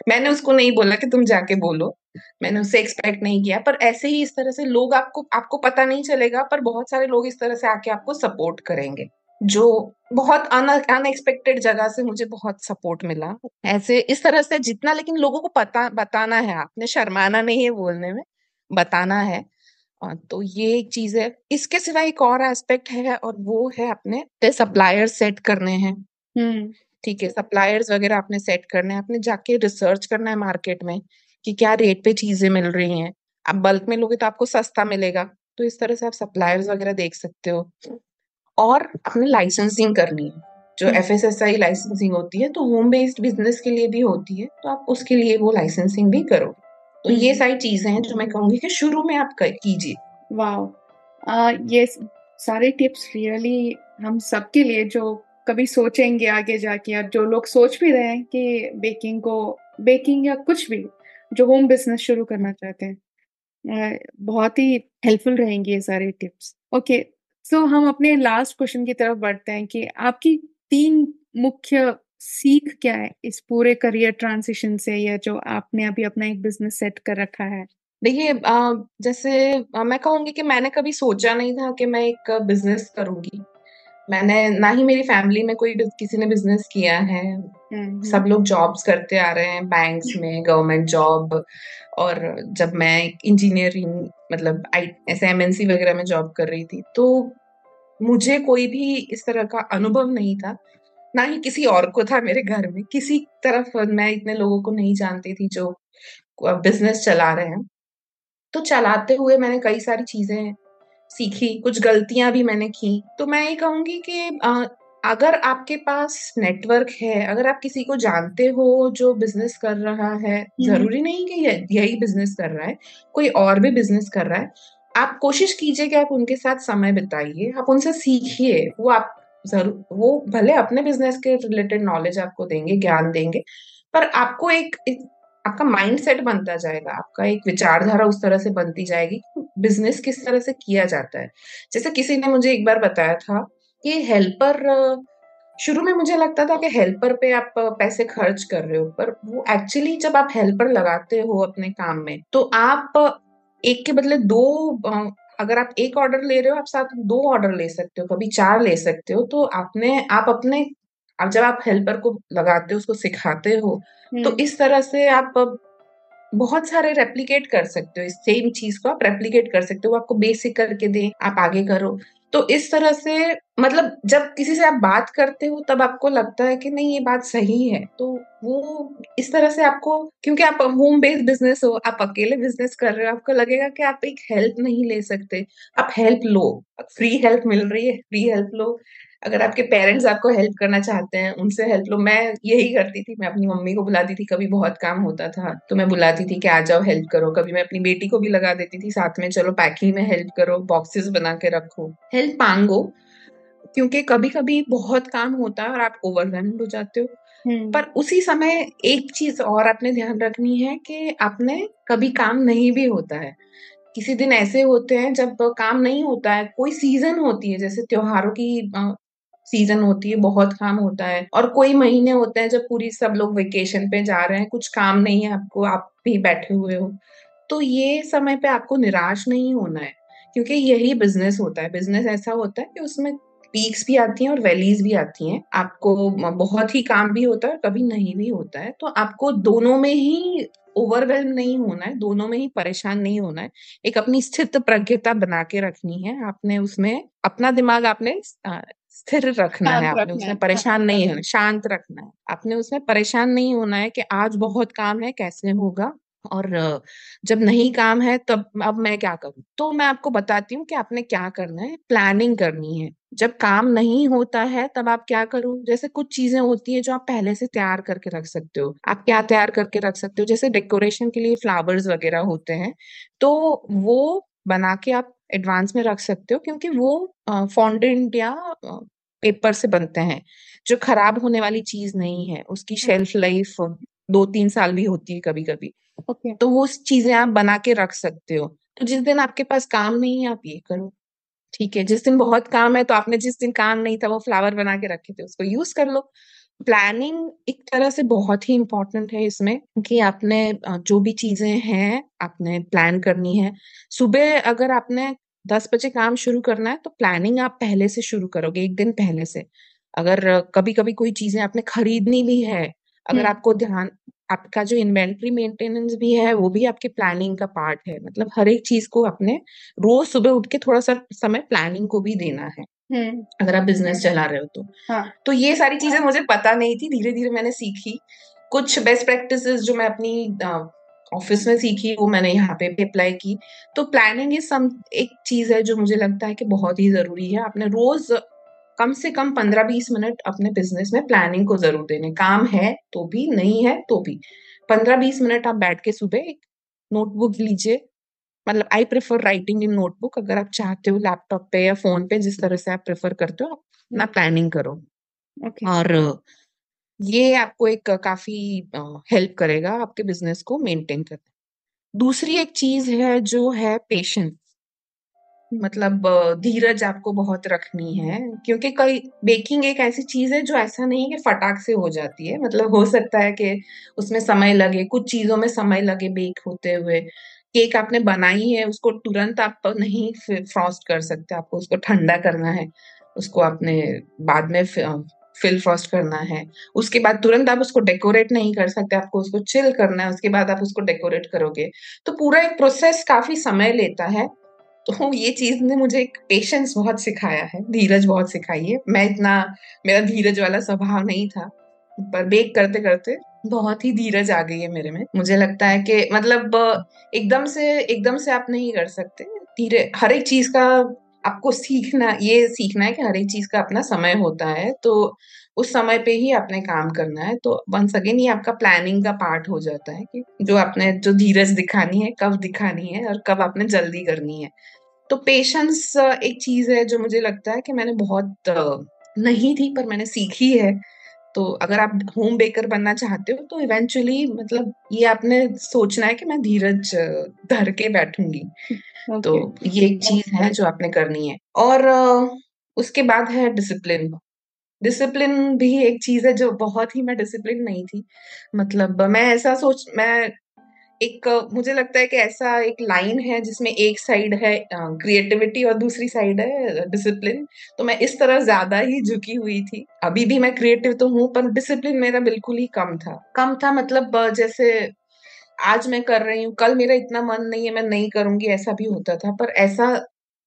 मैंने उसको नहीं बोला कि तुम जाके बोलो। मैंने उससे एक्सपेक्ट नहीं किया, पर ऐसे ही इस तरह से लोग आपको आपको पता नहीं चलेगा, पर बहुत सारे लोग इस तरह से आके आपको सपोर्ट करेंगे, जो बहुत अनएक्सपेक्टेड जगह से मुझे बहुत सपोर्ट मिला। ऐसे इस तरह से जितना, लेकिन लोगों को पता, बताना है, आपने शर्माना नहीं है बोलने में, बताना है। तो ये एक चीज़ है। इसके सिवा एक और एस्पेक्ट है, और वो है अपने सप्लायर सेट करने हैं। हम्म। ठीक है सप्लायर्स वगैरह आपने सेट करने हैं आपने जाके रिसर्च करना है मार्केट में कि क्या रेट पे चीज़ें मिल रही हैं। आप बल्क में लोगे तो आपको सस्ता मिलेगा तो इस तरह से आप सप्लायर्स वगैरह देख सकते हो। और अपने लाइसेंसिंग करनी है जो F S S I licensing होती है तो होम बेस्ड बिज़नेस के लिए भी होती है तो आप उसके लिए वो लाइसेंसिंग भी करो तो ये हम्म। सारी चीज़ें हैं जो मैं कहूँगी कि शुरू में आप कीजिए। वाह ये सारे टिप्स रियली हम सबके लिए जो कभी सोचेंगे आगे जाके, या जो लोग सोच भी रहे हैं कि बेकिंग को बेकिंग या कुछ भी, जो होम बिज़नेस शुरू करना चाहते हैं बहुत ही हेल्पफुल रहेंगे ये सारे टिप्स ओके सो हम अपने लास्ट क्वेश्चन की तरफ़ बढ़ते हैं कि आपकी तीन मुख्य सीख क्या है इस पूरे करियर ट्रांजिशन से, या जो आपने अभी अपना एक बिज़नेस सेट कर रखा है? देखिए जैसे मैं कहूँगी कि मैंने कभी सोचा नहीं था कि मैं एक बिज़नेस करूँगी। मैंने ना ही मेरी फैमिली में कोई किसी ने बिज़नेस किया है। हम्म, सब हम्म। लोग जॉब्स करते आ रहे हैं बैंक्स में गवर्नमेंट जॉब और जब मैं इंजीनियरिंग मतलब आई ऐसे एमएनसी वगैरह में जॉब कर रही थी तो मुझे कोई भी इस तरह का अनुभव नहीं था। ना ही किसी और को था मेरे घर में किसी तरफ़ मैं इतने लोगों को नहीं जानती थी जो बिज़नेस चला रहे हैं। तो चलाते हुए मैंने कई सारी चीज़ें सीखी कुछ गलतियाँ भी मैंने की तो मैं ये कहूँगी कि अगर आपके पास नेटवर्क है अगर आप किसी को जानते हो जो बिज़नेस कर रहा है हम्म। ज़रूरी नहीं कि यही बिज़नेस कर रहा है कोई और भी बिज़नेस कर रहा है आप कोशिश कीजिए कि आप उनके साथ समय बिताइए आप उनसे सीखिए वो आप ज़रूर वो भले अपने बिज़नेस के रिलेटेड नॉलेज आपको देंगे ज्ञान देंगे पर आपको एक, एक आपका माइंड सेट बनता जाएगा, आपका एक विचारधारा उस तरह से बनती जाएगी बिज़नेस किस तरह से किया जाता है। जैसे किसी ने मुझे एक बार बताया था कि हेल्पर शुरू में मुझे लगता था कि हेल्पर पे आप पैसे खर्च कर रहे हो, पर वो एक्चुअली जब आप हेल्पर लगाते हो अपने काम में तो आप एक के बदले दो, अगर आप एक ऑर्डर ले रहे हो, आप साथ दो ऑर्डर ले सकते हो, कभी चार ले सकते हो तो आपने, आप अपने अब जब आप हेल्पर को लगाते हो, उसको सिखाते हो तो हम्म। इस तरह से आप बहुत सारे रेप्लीकेट कर सकते हो इस सेम चीज़ को आप रेप्लीकेट कर सकते हो आपको बेसिक करके दें आप आगे करो। तो इस तरह से मतलब जब किसी से आप बात करते हो तब आपको लगता है कि नहीं ये बात सही है। तो वो इस तरह से आपको क्योंकि आप होम बेस्ड बिज़नेस हो आप अकेले बिज़नेस कर रहे हो आपको लगेगा कि आप एक हेल्प नहीं ले सकते। आप हेल्प लो फ्री हेल्प मिल रही है फ्री हेल्प लो। अगर आपके पेरेंट्स आपको हेल्प करना चाहते हैं उनसे हेल्प लो। मैं यही करती थी मैं अपनी मम्मी को बुलाती थी। कभी बहुत काम होता था तो मैं बुलाती थी कि आ जाओ हेल्प करो। कभी मैं अपनी बेटी को भी लगा देती थी साथ में चलो पैकिंग में हेल्प करो बॉक्सेस बना के रखो। हेल्प मांगो क्योंकि कभी कभी बहुत काम होता है और आप ओवरवेल्ड हो जाते हो। हम्म। पर उसी समय एक चीज़ और आपने ध्यान रखनी है कि आपने कभी काम नहीं भी होता है। किसी दिन ऐसे होते हैं जब काम नहीं होता है कोई सीज़न होती है जैसे त्योहारों की सीज़न होती है, बहुत काम होता है। और कोई महीने होते हैं जब पूरी सब लोग वेकेशन पे जा रहे हैं, कुछ काम नहीं है आपको, आप भी बैठे हुए हो। तो ये समय पे आपको निराश नहीं होना है, क्योंकि यही बिज़नेस होता है। बिज़नेस ऐसा होता है कि उसमें पीक्स भी आती हैं और वैलीज भी आती हैं। आपको बहुत ही काम भी होता है कभी नहीं भी होता है। तो आपको दोनों में ही ओवरवेल्म नहीं होना है, दोनों में ही परेशान नहीं होना है। एक अपनी स्थित प्रज्ञता बना के रखनी है। आपने उसमें अपना दिमाग आपने स्थिर रखना है आपने उसमें परेशान नहीं होना शांत रखना है। आपने उसमें परेशान नहीं होना है कि आज बहुत काम है कैसे होगा? और जब नहीं काम है तब अब मैं क्या करूँ? तो मैं आपको बताती हूँ कि आपने क्या करना है प्लानिंग करनी है। जब काम नहीं होता है तब आप क्या करो? जैसे कुछ चीज़ें होती है जो आप पहले से तैयार करके रख सकते हो। आप क्या तैयार करके रख सकते हो? जैसे डेकोरेशन के लिए फ्लावर्स वगैरह होते हैं तो वो बना के आप एडवांस में रख सकते हो क्योंकि वो फॉन्डेंट या पेपर से बनते हैं जो खराब होने वाली चीज़ नहीं है। उसकी शेल्फ लाइफ दो तीन साल भी होती है कभी कभी okay. तो वो चीज़ें आप बना के रख सकते हो। तो जिस दिन आपके पास काम नहीं है आप ये करो। ठीक है जिस दिन बहुत काम है तो आपने जिस दिन काम नहीं था वो फ्लावर बना के रखे थे उसको यूज़ कर लो। प्लानिंग एक तरह से बहुत ही इम्पोर्टेंट है इसमें कि आपने जो भी चीज़ें हैं आपने प्लान करनी है सुबह अगर आपने दस बजे काम शुरू करना है तो प्लानिंग आप पहले से शुरू करोगे एक दिन पहले से अगर कभी कभी कोई चीज़ें आपने खरीदनी भी है अगर हम्म। आपको ध्यान आपका जो इन्वेंट्री मेंटेनेंस भी है वो भी आपके प्लानिंग का पार्ट है मतलब हर एक चीज़ को अपने रोज सुबह उठ के थोड़ा सा समय प्लानिंग को भी देना है। अगर आप बिज़नेस चला रहे हो तो। हाँ। तो ये सारी चीज़ें मुझे पता नहीं थी धीरे धीरे मैंने सीखी। कुछ बेस्ट प्रैक्टिस जो मैं अपनी ऑफ़िस में सीखी वो मैंने यहाँ पे भी अप्लाई की। तो प्लानिंग इज़ सम एक चीज़ है जो मुझे लगता है कि बहुत ही ज़रूरी है। आपने रोज कम से कम पंद्रह बीस मिनट अपने बिज़नेस में प्लानिंग को ज़रूर देने। काम है तो भी नहीं है तो भी। पंद्रह बीस मिनट आप बैठ के सुबह एक नोटबुक लीजिए मतलब I prefer writing in notebook अगर आप चाहते हो लैपटॉप पे या फ़ोन पे जिस तरह से आप प्रेफर करते हो आप अपना प्लानिंग करो। Okay. और ये आपको एक काफ़ी हेल्प करेगा आपके बिज़नेस को मेंटेन करने। दूसरी एक चीज़ है जो है पेशेंस मतलब धीरज आपको बहुत रखनी है क्योंकि कई बेकिंग एक ऐसी चीज़ है जो ऐसा नहीं कि फटाक से हो जाती है। मतलब हो सकता है कि उसमें समय लगे कुछ चीज़ों में समय लगे बेक होते हुए। केक आपने बनाई है, उसको तुरंत आप नहीं फ्रॉस्ट कर सकते, आपको उसको ठंडा करना है, उसको आपने बाद में फिल फ्रॉस्ट करना है। उसके बाद तुरंत आप उसको डेकोरेट नहीं कर सकते, आपको उसको चिल करना है, उसके बाद आप उसको डेकोरेट करोगे। तो पूरा एक प्रोसेस काफ़ी समय लेता है। तो ये चीज़ ने मुझे एक पेशेंस बहुत सिखाया है, धीरज बहुत सिखाई है। मैं इतना, मेरा धीरज वाला स्वभाव नहीं था, पर बेक करते करते बहुत ही धीरज आ गई है मेरे में। मुझे लगता है कि मतलब एकदम से एकदम से आप नहीं कर सकते। धीरे, हर एक चीज़ का आपको सीखना, ये सीखना है कि हर एक चीज़ का अपना समय होता है तो उस समय पे ही आपने काम करना है। तो वंस अगेन ये आपका प्लानिंग का पार्ट हो जाता है कि जो आपने, जो धीरज दिखानी है, कब दिखानी है और कब आपने जल्दी करनी है। तो पेशेंस एक चीज़ है जो मुझे लगता है कि मैंने बहुत नहीं थी पर मैंने सीखी है। तो अगर आप होम बेकर बनना चाहते हो तो इवेंचुअली मतलब ये आपने सोचना है कि मैं धीरज धर के बैठूँगी। okay. तो ये एक चीज़ है जो आपने करनी है। और उसके बाद है डिसिप्लिन डिसिप्लिन भी एक चीज़ है जो बहुत ही मैं डिसिप्लिन नहीं थी। मतलब मैं ऐसा सोच मैं एक, मुझे लगता है कि ऐसा एक लाइन है जिसमें एक साइड है क्रिएटिविटी और दूसरी साइड है डिसिप्लिन तो मैं इस तरह ज़्यादा ही झुकी हुई थी। अभी भी मैं क्रिएटिव तो हूँ, पर डिसिप्लिन मेरा बिल्कुल ही कम था। कम था मतलब जैसे आज मैं कर रही हूँ, कल मेरा इतना मन नहीं है, मैं नहीं करूँगी, ऐसा भी होता था। पर ऐसा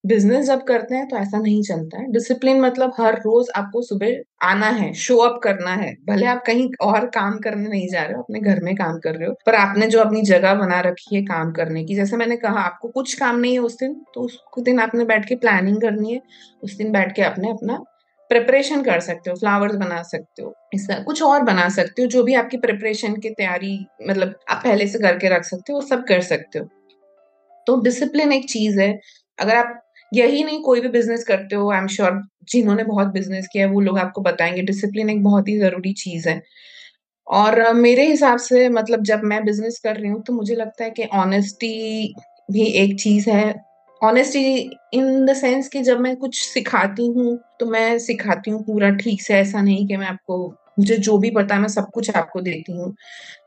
बिज़नेस जब करते हैं तो ऐसा नहीं चलता है। डिसिप्लिन मतलब हर रोज आपको सुबह आना है शो अप करना है। भले आप कहीं और काम करने नहीं जा रहे हो, अपने घर में काम कर रहे हो, पर आपने जो अपनी जगह बना रखी है काम करने की, जैसे मैंने कहा, आपको कुछ काम नहीं है उस दिन तो उस दिन आपने बैठ के प्लानिंग करनी है, उस दिन बैठ के आपने अपना प्रिपरेशन कर सकते हो फ्लावर्स बना सकते हो इसका कुछ और बना सकते हो, जो भी आपकी प्रिपरेशन की तैयारी मतलब आप पहले से करके रख सकते हो, वो सब कर सकते हो। तो डिसिप्लिन एक चीज़ है। अगर आप यही नहीं, कोई भी बिज़नेस करते हो आई एम श्योर जिन्होंने बहुत बिज़नेस किया है, वो लोग आपको बताएँगे डिसिप्लिन एक बहुत ही ज़रूरी चीज़ है। और मेरे हिसाब से मतलब जब मैं बिज़नेस कर रही हूँ तो मुझे लगता है कि ऑनेस्टी भी एक चीज़ है। ऑनेस्टी इन द सेंस कि जब मैं कुछ सिखाती हूँ तो मैं सिखाती हूँ पूरा, ठीक से ऐसा नहीं कि मैं आपको मुझे जो भी पता है, मैं सब कुछ आपको देती हूँ।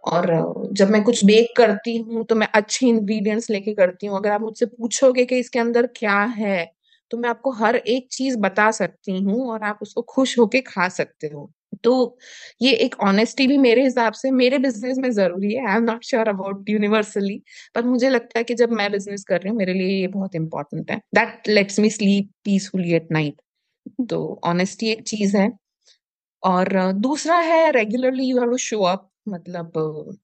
और जब मैं कुछ बेक करती हूँ तो मैं अच्छे इंग्रेडिएंट्स लेके करती हूँ। अगर आप मुझसे पूछोगे कि इसके अंदर क्या है तो मैं आपको हर एक चीज़ बता सकती हूँ और आप उसको खुश होके खा सकते हो। तो ये एक ऑनेस्टी भी मेरे हिसाब से, मेरे बिज़नेस में ज़रूरी है। I am not sure about universally पर मुझे लगता है कि जब मैं बिज़नेस कर रही हूँ, मेरे लिए ये बहुत इंपॉर्टेंट है। That lets me sleep peacefully at night तो ऑनेस्टी एक चीज़ है। और दूसरा है regularly you have to show up मतलब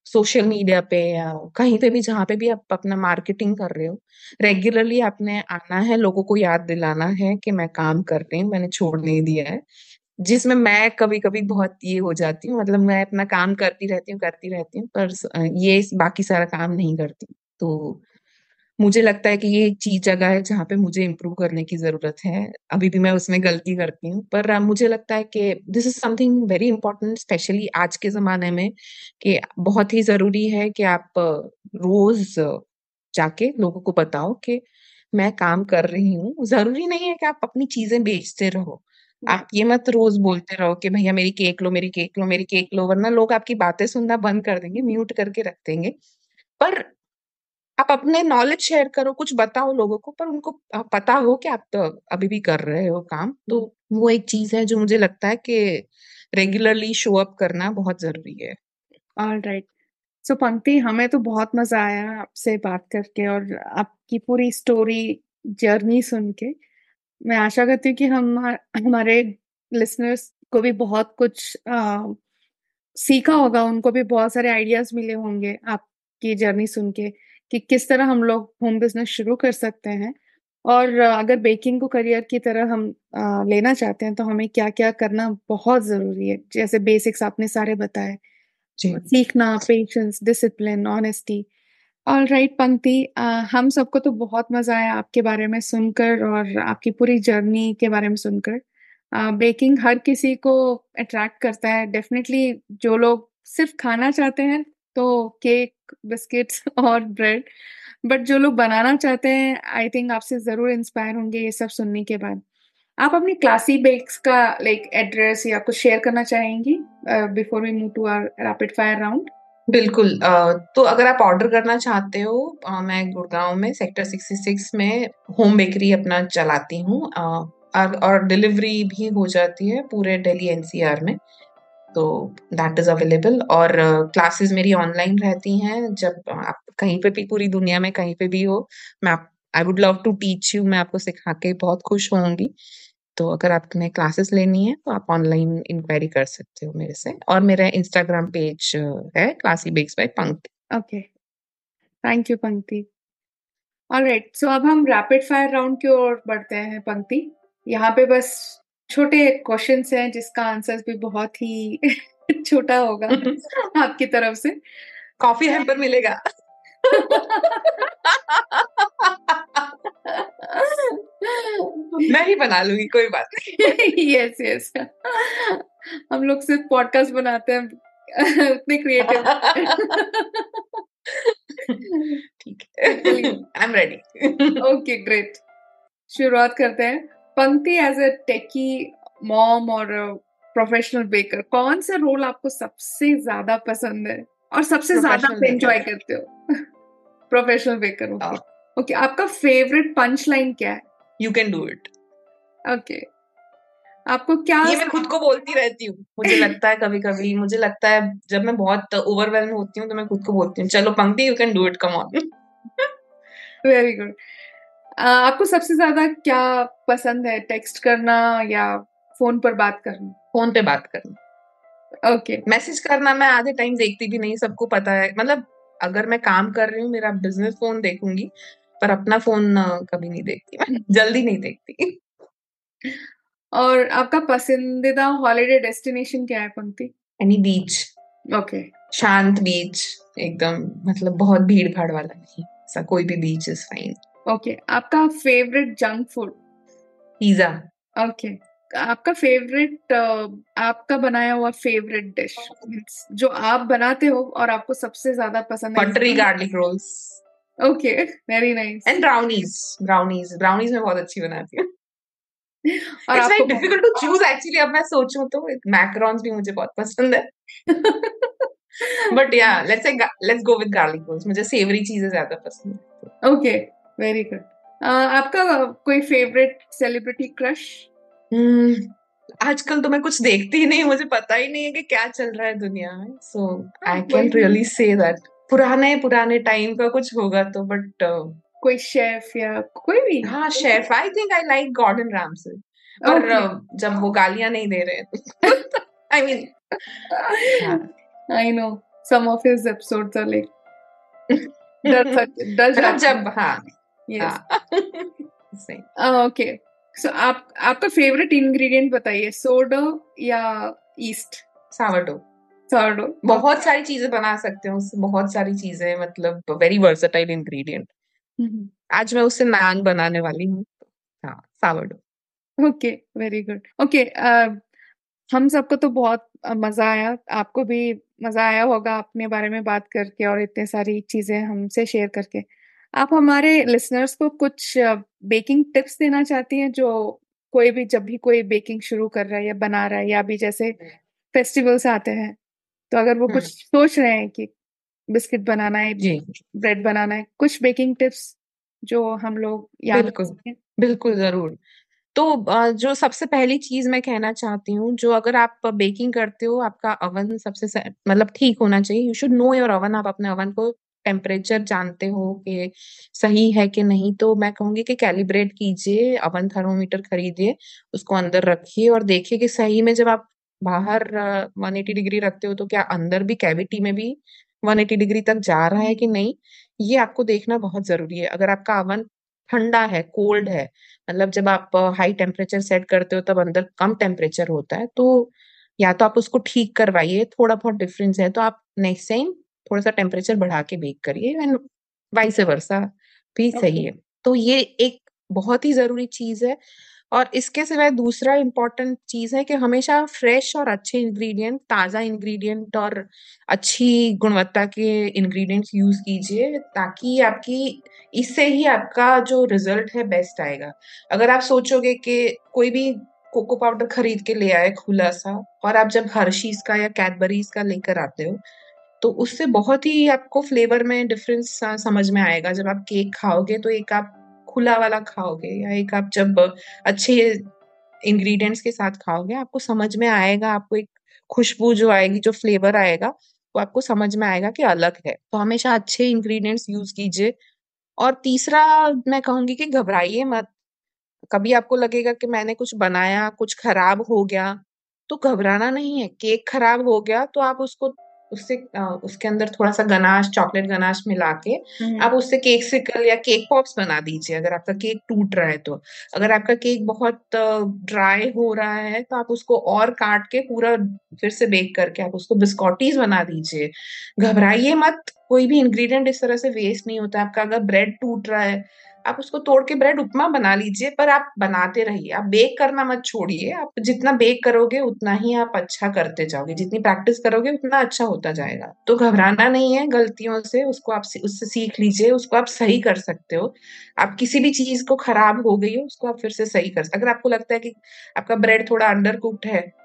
सोशल मीडिया पे या कहीं पे भी जहाँ पे भी आप अपना मार्केटिंग कर रहे हो रेगुलरली आपने आना है, लोगों को याद दिलाना है कि मैं काम कर रही हूँ, मैंने छोड़ नहीं दिया है। जिसमें मैं कभी कभी बहुत ये हो जाती हूँ मतलब मैं अपना काम करती रहती हूँ, करती रहती हूँ, पर ये बाकी सारा काम नहीं करती तो मुझे लगता है कि ये एक चीज़ जगह है जहाँ पे मुझे इम्प्रूव करने की ज़रूरत है। अभी भी मैं उसमें गलती करती हूँ पर मुझे लगता है कि this is something very important specially आज के जमाने में कि बहुत ही ज़रूरी है कि आप रोज जाके लोगों को बताओ कि मैं काम कर रही हूँ। ज़रूरी नहीं है कि आप अपनी चीज़ें बेचते रहो। आप ये मत रोज बोलते रहो कि भैया मेरी केक लो मेरी केक लो मेरी केक लो वरना लोग आपकी बातें सुनना बंद कर देंगे म्यूट करके रख देंगे। पर आप अपने नॉलेज शेयर करो कुछ बताओ लोगों को पर उनको पता हो कि आप तो अभी भी कर रहे हो काम तो वो एक चीज़ है जो मुझे लगता है कि रेगुलरली शो अप करना बहुत ज़रूरी है। ऑल राइट सो पंक्ति हमें तो बहुत मज़ा आया आपसे बात करके और आपकी पूरी स्टोरी जर्नी सुन के। मैं आशा करती हूँ कि हम हमारे लिसनर्स को भी बहुत कुछ आ, सीखा होगा उनको भी बहुत सारे आइडियाज़ मिले होंगे आपकी जर्नी सुन के। कि किस तरह हम लोग होम बिज़नेस शुरू कर सकते हैं और अगर बेकिंग को करियर की तरह हम आ, लेना चाहते हैं तो हमें क्या क्या करना बहुत ज़रूरी है। जैसे बेसिक्स आपने सारे बताए। सीखना patience discipline honesty all right Pankti हम सबको तो बहुत मज़ा आया आपके बारे में सुनकर और आपकी पूरी जर्नी के बारे में सुनकर। बेकिंग हर किसी को अट्रैक्ट करता है। डेफिनेटली जो लोग सिर्फ़ खाना चाहते हैं तो केक, बिस्किट्स और ब्रेड। बट जो लोग बनाना चाहते हैं, आई थिंक आपसे ज़रूर इंस्पायर होंगे ये सब सुनने के बाद। आप अपनी क्लासी बेक्स का लाइक एड्रेस या कुछ शेयर करना चाहेंगी before we move to our rapid fire round बिल्कुल तो अगर आप ऑर्डर करना चाहते हो मैं गुड़गांव में सेक्टर 66 में होम बेकरी अपना चलाती हूँ। और डिलीवरी भी हो जाती है पूरे दिल्ली एनसीआर में। तो दैट इज़ अवेलेबल और क्लासेस मेरी ऑनलाइन रहती हैं। जब आप कहीं पे भी पूरी दुनिया में कहीं पे भी हो, मैं I would love to teach you मैं आपको सिखा के बहुत खुश होंगी। तो अगर आपने क्लासेस लेनी है तो आप ऑनलाइन इंक्वायरी कर सकते हो मेरे से। और मेरा इंस्टाग्राम पेज है Classy Bakes by Pankti okay thank you Pankti alright so अब हम रैपिड फायर राउंड की ओर बढ़ते हैं पंक्ति यहाँ पे बस छोटे क्वेश्चंस हैं जिसका आंसर भी बहुत ही छोटा होगा आपकी तरफ़ से। कॉफ़ी हेम्पर मिलेगा। मैं ही बना लूँगी कोई बात नहीं। यस यस हम लोग सिर्फ़ पॉडकास्ट बनाते हैं उतने क्रिएटिव ठीक है I am ready okay great शुरुआत करते हैं। Pankti as a techie mom और प्रोफेशनल बेकर कौन सा रोल आपको सबसे ज़्यादा पसंद है? और सबसे ज़्यादा आप एंजॉय करते हो? प्रोफेशनल बेकर ओके ओके आपका फेवरेट पंच लाइन क्या है? You can do it okay आपको क्या ये मैं खुद को बोलती रहती हूँ। मुझे लगता है कभी कभी मुझे लगता है जब मैं बहुत ओवरवेलम होती हूँ तो मैं खुद को बोलती हूँ चलो Pankti you can do it come on very good आपको सबसे ज़्यादा क्या पसंद है? टेक्स्ट करना या फ़ोन पर बात करना? फ़ोन पे बात करना। ओके। okay. मैसेज करना मैं आधे टाइम देखती भी नहीं सबको पता है। मतलब अगर मैं काम कर रही हूँ मेरा बिज़नेस फ़ोन देखूँगी पर अपना फ़ोन कभी नहीं देखती मैं। जल्दी नहीं देखती। और आपका पसंदीदा हॉलीडे डेस्टिनेशन क्या है पंक्ति? Any beach okay. शांत बीच एकदम मतलब बहुत भीड़ भाड़ वाला नहीं। ऐसा कोई भी बीच इज़ फाइन ओके आपका favourite junk food pizza okay आपका फेवरेट आपका बनाया हुआ फेवरेट डिश जो आप बनाते हो और आपको सबसे ज़्यादा पसंद है buttery garlic rolls okay very nice and brownies brownies brownies मैं बहुत अच्छी बनाती हूँ. और it's very difficult to choose actually अब मैं सोचूं तो मैकरॉन्स भी मुझे बहुत पसंद है. बट या let's say let's go with garlic rolls मुझे सेवरी चीज़ें ज़्यादा पसंद है. ओके वेरी गुड आपका कोई फेवरेट सेलिब्रिटी क्रश आजकल तो मैं कुछ देखती ही नहीं मुझे पता ही नहीं है कि क्या चल रहा है दुनिया में so I can really say that पुराने पुराने टाइम का कुछ होगा तो बट uh, कोई शेफ या कोई भी? हाँ chef I think I like Gordon Ramsay okay. uh, जब वो गालियाँ नहीं दे रहे I mean I know some of his episodes are like डर जब हाँ। ओके सो आप आपका फेवरेट इंग्रेडिएंट बताइए सोडो या ईस्ट सावरडो सावरडो बहुत सारी चीज़ें बना सकते हैं उससे बहुत सारी चीज़ें मतलब वेरी वर्सेटाइल इंग्रेडिएंट आज मैं उससे नान बनाने वाली हूँ हाँ sourdough okay very good okay हम सबको तो बहुत मज़ा आया आपको भी मज़ा आया होगा अपने बारे में बात करके और इतने सारी चीज़ें हमसे शेयर करके। आप हमारे लिसनर्स को कुछ बेकिंग टिप्स देना चाहती हैं जो कोई भी जब भी कोई बेकिंग शुरू कर रहा है या बना रहा है या भी जैसे फेस्टिवल्स आते हैं तो अगर वो कुछ हम्म। सोच रहे हैं कि बिस्किट बनाना है ब्रेड बनाना है कुछ बेकिंग टिप्स जो हम लोग याद बिल्कुल बिल्कुल ज़रूर। तो जो सबसे पहली चीज़ मैं कहना चाहती हूँ जो अगर आप बेकिंग करते हो आपका अवन सबसे मतलब ठीक होना चाहिए। You should know your oven आप अपने अवन को टेम्परेचर जानते हो कि सही है कि नहीं तो मैं कहूँगी कि कैलिब्रेट कीजिए, अवन थर्मोमीटर खरीदिए, उसको अंदर रखिए और देखिए कि सही में जब आप बाहर वन एटी डिग्री रखते हो तो क्या अंदर भी कैविटी में भी वन एटी डिग्री तक जा रहा है कि नहीं? ये आपको देखना बहुत ज़रूरी है। अगर आपका अवन ठंडा है कोल्ड है मतलब जब आप हाई टेम्परेचर सेट करते हो तब अंदर कम टेम्परेचर होता है तो या तो आप उसको ठीक करवाइए, थोड़ा बहुत डिफरेंस है तो आप नेक्स्ट टाइम थोड़ा सा टेम्परेचर बढ़ा के बेक करिए एंड वाइस वर्सा भी okay. सही है तो ये एक बहुत ही ज़रूरी चीज़ है और इसके सिवाय दूसरा इम्पोर्टेंट चीज़ है कि हमेशा फ्रेश और अच्छे इंग्रेडिएंट ताज़ा इंग्रेडिएंट और अच्छी गुणवत्ता के इंग्रेडिएंट्स यूज़ कीजिए ताकि आपकी इससे ही आपका जो रिज़ल्ट है बेस्ट आएगा अगर आप सोचोगे कि कोई भी कोको पाउडर खरीद के ले आए खुला सा और आप जब हर्शीज का या कैडबरीज का लेकर आते हो तो उससे बहुत ही आपको फ्लेवर में डिफरेंस समझ में आएगा। जब आप केक खाओगे तो एक आप खुला वाला खाओगे या एक आप जब अच्छे इंग्रेडिएंट्स के साथ खाओगे, आपको समझ में आएगा, आपको एक खुशबू जो आएगी, जो फ्लेवर आएगा, वो आपको समझ में आएगा कि अलग है। तो हमेशा अच्छे इंग्रेडिएंट्स यूज़ कीजिए। और तीसरा, मैं कहूँगी कि घबराइए मत। कभी आपको लगेगा कि मैंने कुछ बनाया, कुछ खराब हो गया तो घबराना नहीं है। केक खराब हो गया तो आप उसको उससे उसके अंदर थोड़ा सा गनाश चॉकलेट गनाश मिला के हम्म। आप उससे केक सिकल या केक पॉप्स बना दीजिए अगर आपका केक टूट रहा है तो। अगर आपका केक बहुत ड्राई हो रहा है तो आप उसको और काट के पूरा फिर से बेक करके आप उसको बिस्कॉटीज बना दीजिए। घबराइए मत कोई भी इंग्रेडिएंट इस तरह से वेस्ट नहीं होता आपका अगर ब्रेड टूट रहा है आप उसको तोड़ के ब्रेड उपमा बना लीजिए, पर आप बनाते रहिए। आप बेक करना मत छोड़िए। आप जितना बेक करोगे, उतना ही आप अच्छा करते जाओगे। जितनी प्रैक्टिस करोगे, उतना अच्छा होता जाएगा। तो घबराना नहीं है गलतियों से। उसको आप उससे सीख लीजिए। उसको आप सही कर सकते हो। आप किसी भी चीज़ को खराब हो गई हो, उसको आप फिर से सही कर सकते अगर आपको लगता है कि आपका ब्रेड थोड़ा अंडर कुक्ड है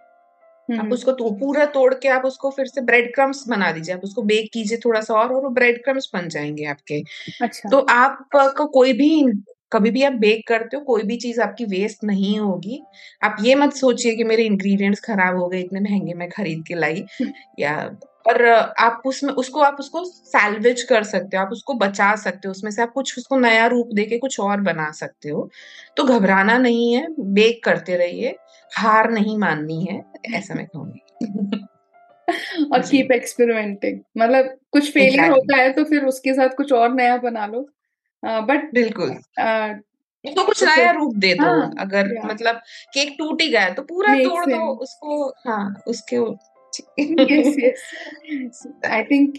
आप हम्म। उसको तो पूरा तोड़ के आप उसको फिर से ब्रेड क्रम्स बना दीजिए। आप उसको बेक कीजिए थोड़ा सा और और वो ब्रेड क्रम्स बन जाएँगे आपके। अच्छा। तो आपको कोई भी कभी भी आप बेक करते हो कोई भी चीज़ आपकी वेस्ट नहीं होगी। आप ये मत सोचिए कि मेरे इंग्रेडिएंट्स खराब हो गए इतने महँगे मैं खरीद के लाई। या और आप उसमें उसको आप उसको सैल्वेज कर सकते हो आप उसको बचा सकते हो उसमें से आप कुछ उसको नया रूप देके कुछ और बना सकते हो। तो घबराना नहीं है बेक करते रहिए। हार नहीं माननी है ऐसा मैं कहूँगी। और कीप एक्सपेरिमेंटिंग मतलब कुछ फेलियर एग्जैक्टली होता है तो फिर उसके साथ कुछ और नया बना लो। बट uh, बिल्कुल। uh, उसको कुछ नया रूप दे दो हाँ अगर मतलब केक टूट ही गया तो पूरा तोड़ दो उसको हाँ। उसके आई थिंक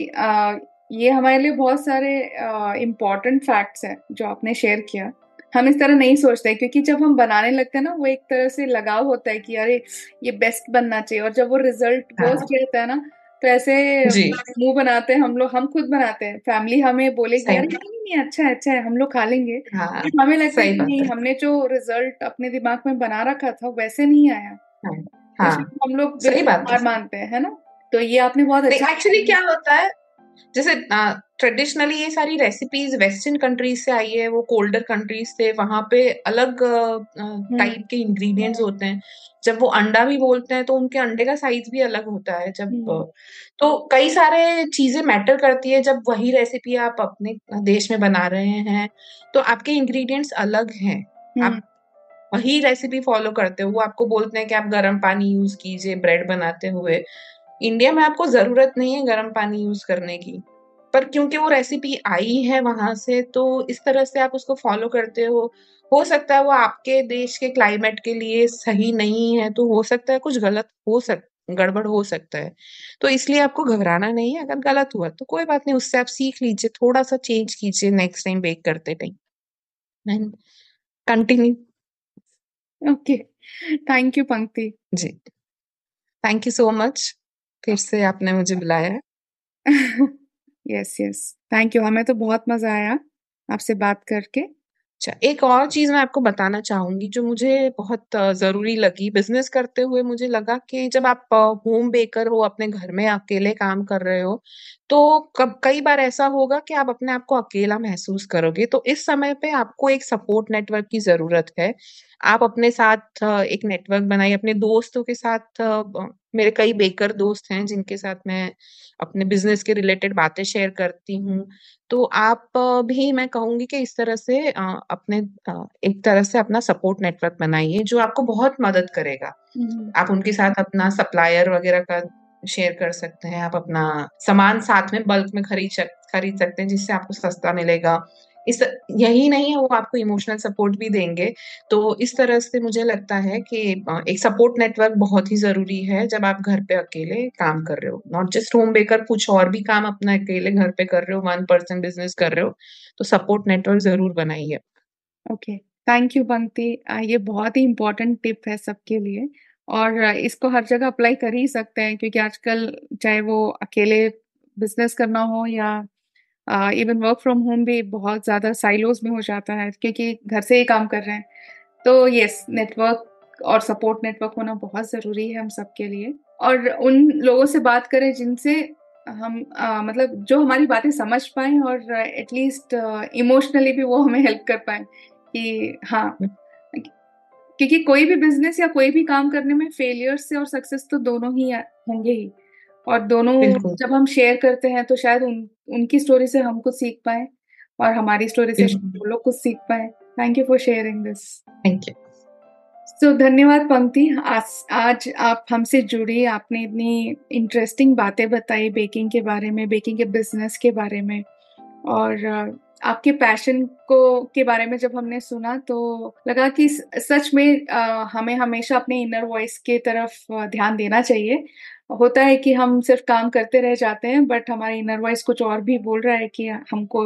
ये हमारे लिए बहुत सारे इम्पोर्टेंट फैक्ट्स हैं जो आपने शेयर किया। हम इस तरह नहीं सोचते क्योंकि जब हम बनाने लगते हैं ना वो एक तरह से लगाव होता है कि अरे ये बेस्ट बनना चाहिए और जब वो रिज़ल्ट हाँ। रहता है ना तो ऐसे मुँह बनाते हैं हम लोग हम खुद बनाते हैं। फैमिली हमें अरे बात। नहीं नहीं अच्छा है अच्छा है हम लोग खा लेंगे। हाँ हमें लगता है कि नहीं हमने जो रिज़ल्ट अपने दिमाग में बना रखा था वैसे नहीं आया। हाँ तो हाँ। हम लोग मानते हैं है ना? तो ये आपने बहुत अच्छा एक्चुअली क्या होता है जैसे ट्रेडिशनली ये सारी रेसिपीज़ वेस्टर्न कंट्रीज़ से आई है वो कोल्डर कंट्रीज़ से वहाँ पे अलग हम्म। टाइप के इंग्रेडिएंट्स होते हैं। जब वो अंडा भी बोलते हैं तो उनके अंडे का साइज़ भी अलग होता है जब हम्म। तो कई सारे चीज़ें मैटर करती है जब वही रेसिपी आप अपने देश में बना रहे हैं तो आपके इंग्रेडिएंट्स अलग हैं। हम्म। आप वही रेसिपी फॉलो करते हो वो आपको बोलते हैं कि आप गर्म पानी यूज़ कीजिए ब्रेड बनाते हुए। इंडिया में आपको ज़रूरत नहीं है गर्म पानी यूज़ करने की। पर क्योंकि वो रेसिपी आई है वहाँ से तो इस तरह से आप उसको फॉलो करते हो। हो सकता है वो आपके देश के क्लाइमेट के लिए सही नहीं है तो हो सकता है कुछ गलत हो सक गड़बड़ हो सकता है। तो इसलिए आपको घबराना नहीं है अगर गलत हुआ तो कोई बात नहीं उससे आप सीख लीजिए थोड़ा सा चेंज कीजिए नेक्स्ट टाइम बेक करते time. And continue okay thank you Pankti ji. Thank you so much फिर से आपने मुझे बुलाया यस यस थैंक यू हमें तो बहुत मज़ा आया आपसे बात करके। अच्छा, एक और चीज़ मैं आपको बताना चाहूँगी जो मुझे बहुत ज़रूरी लगी बिज़नेस करते हुए। मुझे लगा कि जब आप होम बेकर हो, अपने घर में अकेले काम कर रहे हो, तो कब कई बार ऐसा होगा कि आप अपने आप को अकेला महसूस करोगे। तो इस समय पे आपको एक सपोर्ट नेटवर्क की ज़रूरत है। आप अपने साथ एक नेटवर्क बनाइए, अपने दोस्तों के साथ मेरे कई बेकर दोस्त हैं जिनके साथ मैं अपने बिज़नेस के रिलेटेड बातें शेयर करती हूँ। तो आप भी मैं कहूँगी कि इस तरह से अपने एक तरह से अपना सपोर्ट नेटवर्क बनाइए जो आपको बहुत मदद करेगा। आप उनके साथ अपना सप्लायर वगैरह का शेयर कर सकते हैं, आप अपना सामान साथ में बल्क में खरीद खरीद सकते हैं जिससे आपको सस्ता मिलेगा। इस यही नहीं है वो आपको इमोशनल सपोर्ट भी देंगे। तो इस तरह से मुझे लगता है कि एक सपोर्ट नेटवर्क बहुत ही ज़रूरी है जब आप घर पे अकेले काम कर रहे हो। नॉट जस्ट होम बेकर कुछ और भी काम अपना अकेले घर पे कर रहे हो, वन पर्सन बिज़नेस कर रहे हो, तो सपोर्ट नेटवर्क ज़रूर बनाइए। ओके, थैंक यू पंक्ति ये बहुत ही इम्पोर्टेंट टिप है सबके लिए और इसको हर जगह अप्लाई कर ही सकते हैं क्योंकि आजकल चाहे वो अकेले बिज़नेस करना हो या इवन वर्क फ्रॉम होम भी बहुत ज़्यादा साइलोज में हो जाता है क्योंकि घर से ही काम कर रहे हैं। तो यस नेटवर्क और सपोर्ट नेटवर्क होना बहुत ज़रूरी है हम सबके लिए। और उन लोगों से बात करें जिनसे हम आ, मतलब जो हमारी बातें समझ पाए और एटलीस्ट इमोशनली भी वो हमें हेल्प कर पाए कि हाँ क्योंकि कोई भी बिज़नेस या कोई भी काम करने में फेलियर से और सक्सेस तो दोनों ही होंगे ही। और दोनों जब हम शेयर करते हैं तो शायद उन उनकी स्टोरी से हम कुछ सीख पाए और हमारी स्टोरी से वो लोग कुछ सीख पाए। Thank you for sharing this thank you so धन्यवाद पंक्ति। आज आज आप हमसे जुड़ी आपने इतनी इंटरेस्टिंग बातें बताई बेकिंग के बारे में बेकिंग के बिज़नेस के बारे में और आपके पैशन को के बारे में जब हमने सुना तो लगा कि सच में आ, हमें हमेशा अपने इनर वॉइस के तरफ़ ध्यान देना चाहिए। होता है कि हम सिर्फ़ काम करते रह जाते हैं बट हमारे इनर वॉइस कुछ और भी बोल रहा है कि हमको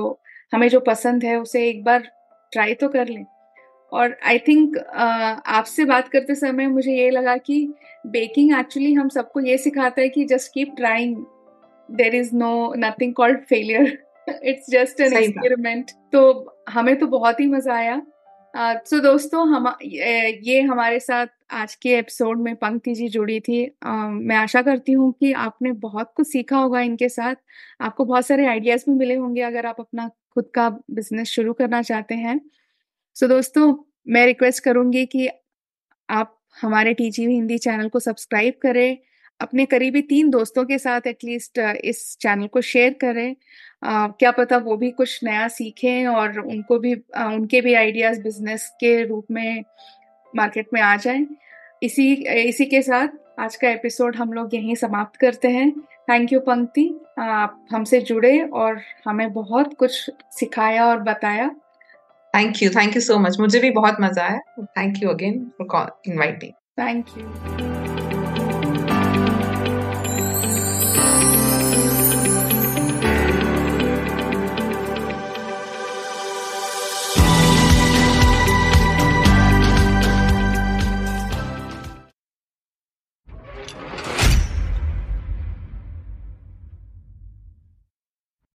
हमें जो पसंद है उसे एक बार ट्राई तो कर लें। और आई थिंक आपसे बात करते समय मुझे ये लगा कि बेकिंग एक्चुअली हम सबको ये सिखाता है कि just keep trying there is no nothing called failure it's just an experiment तो हमें तो बहुत ही मज़ा आया। सो uh, so दोस्तों हम ये हमारे साथ आज के एपिसोड में पंक्ति जी जुड़ी थी। uh, मैं आशा करती हूँ कि आपने बहुत कुछ सीखा होगा इनके साथ। आपको बहुत सारे आइडियाज़ भी मिले होंगे अगर आप अपना खुद का बिज़नेस शुरू करना चाहते हैं। सो so दोस्तों मैं रिक्वेस्ट करूँगी कि आप हमारे टीजी हिंदी चैनल को सब्सक्राइब करें। अपने करीबी तीन दोस्तों के साथ एटलीस्ट इस चैनल को शेयर करें। आ, क्या पता वो भी कुछ नया सीखें और उनको भी आ, उनके भी आइडियाज़ बिज़नेस के रूप में मार्केट में आ जाए। इसी इसी के साथ आज का एपिसोड हम लोग यहीं समाप्त करते हैं। थैंक यू पंक्ति आप हमसे जुड़े और हमें बहुत कुछ सिखाया और बताया। Thank you thank you so much मुझे भी बहुत मज़ा आया। Thank you again for inviting thank you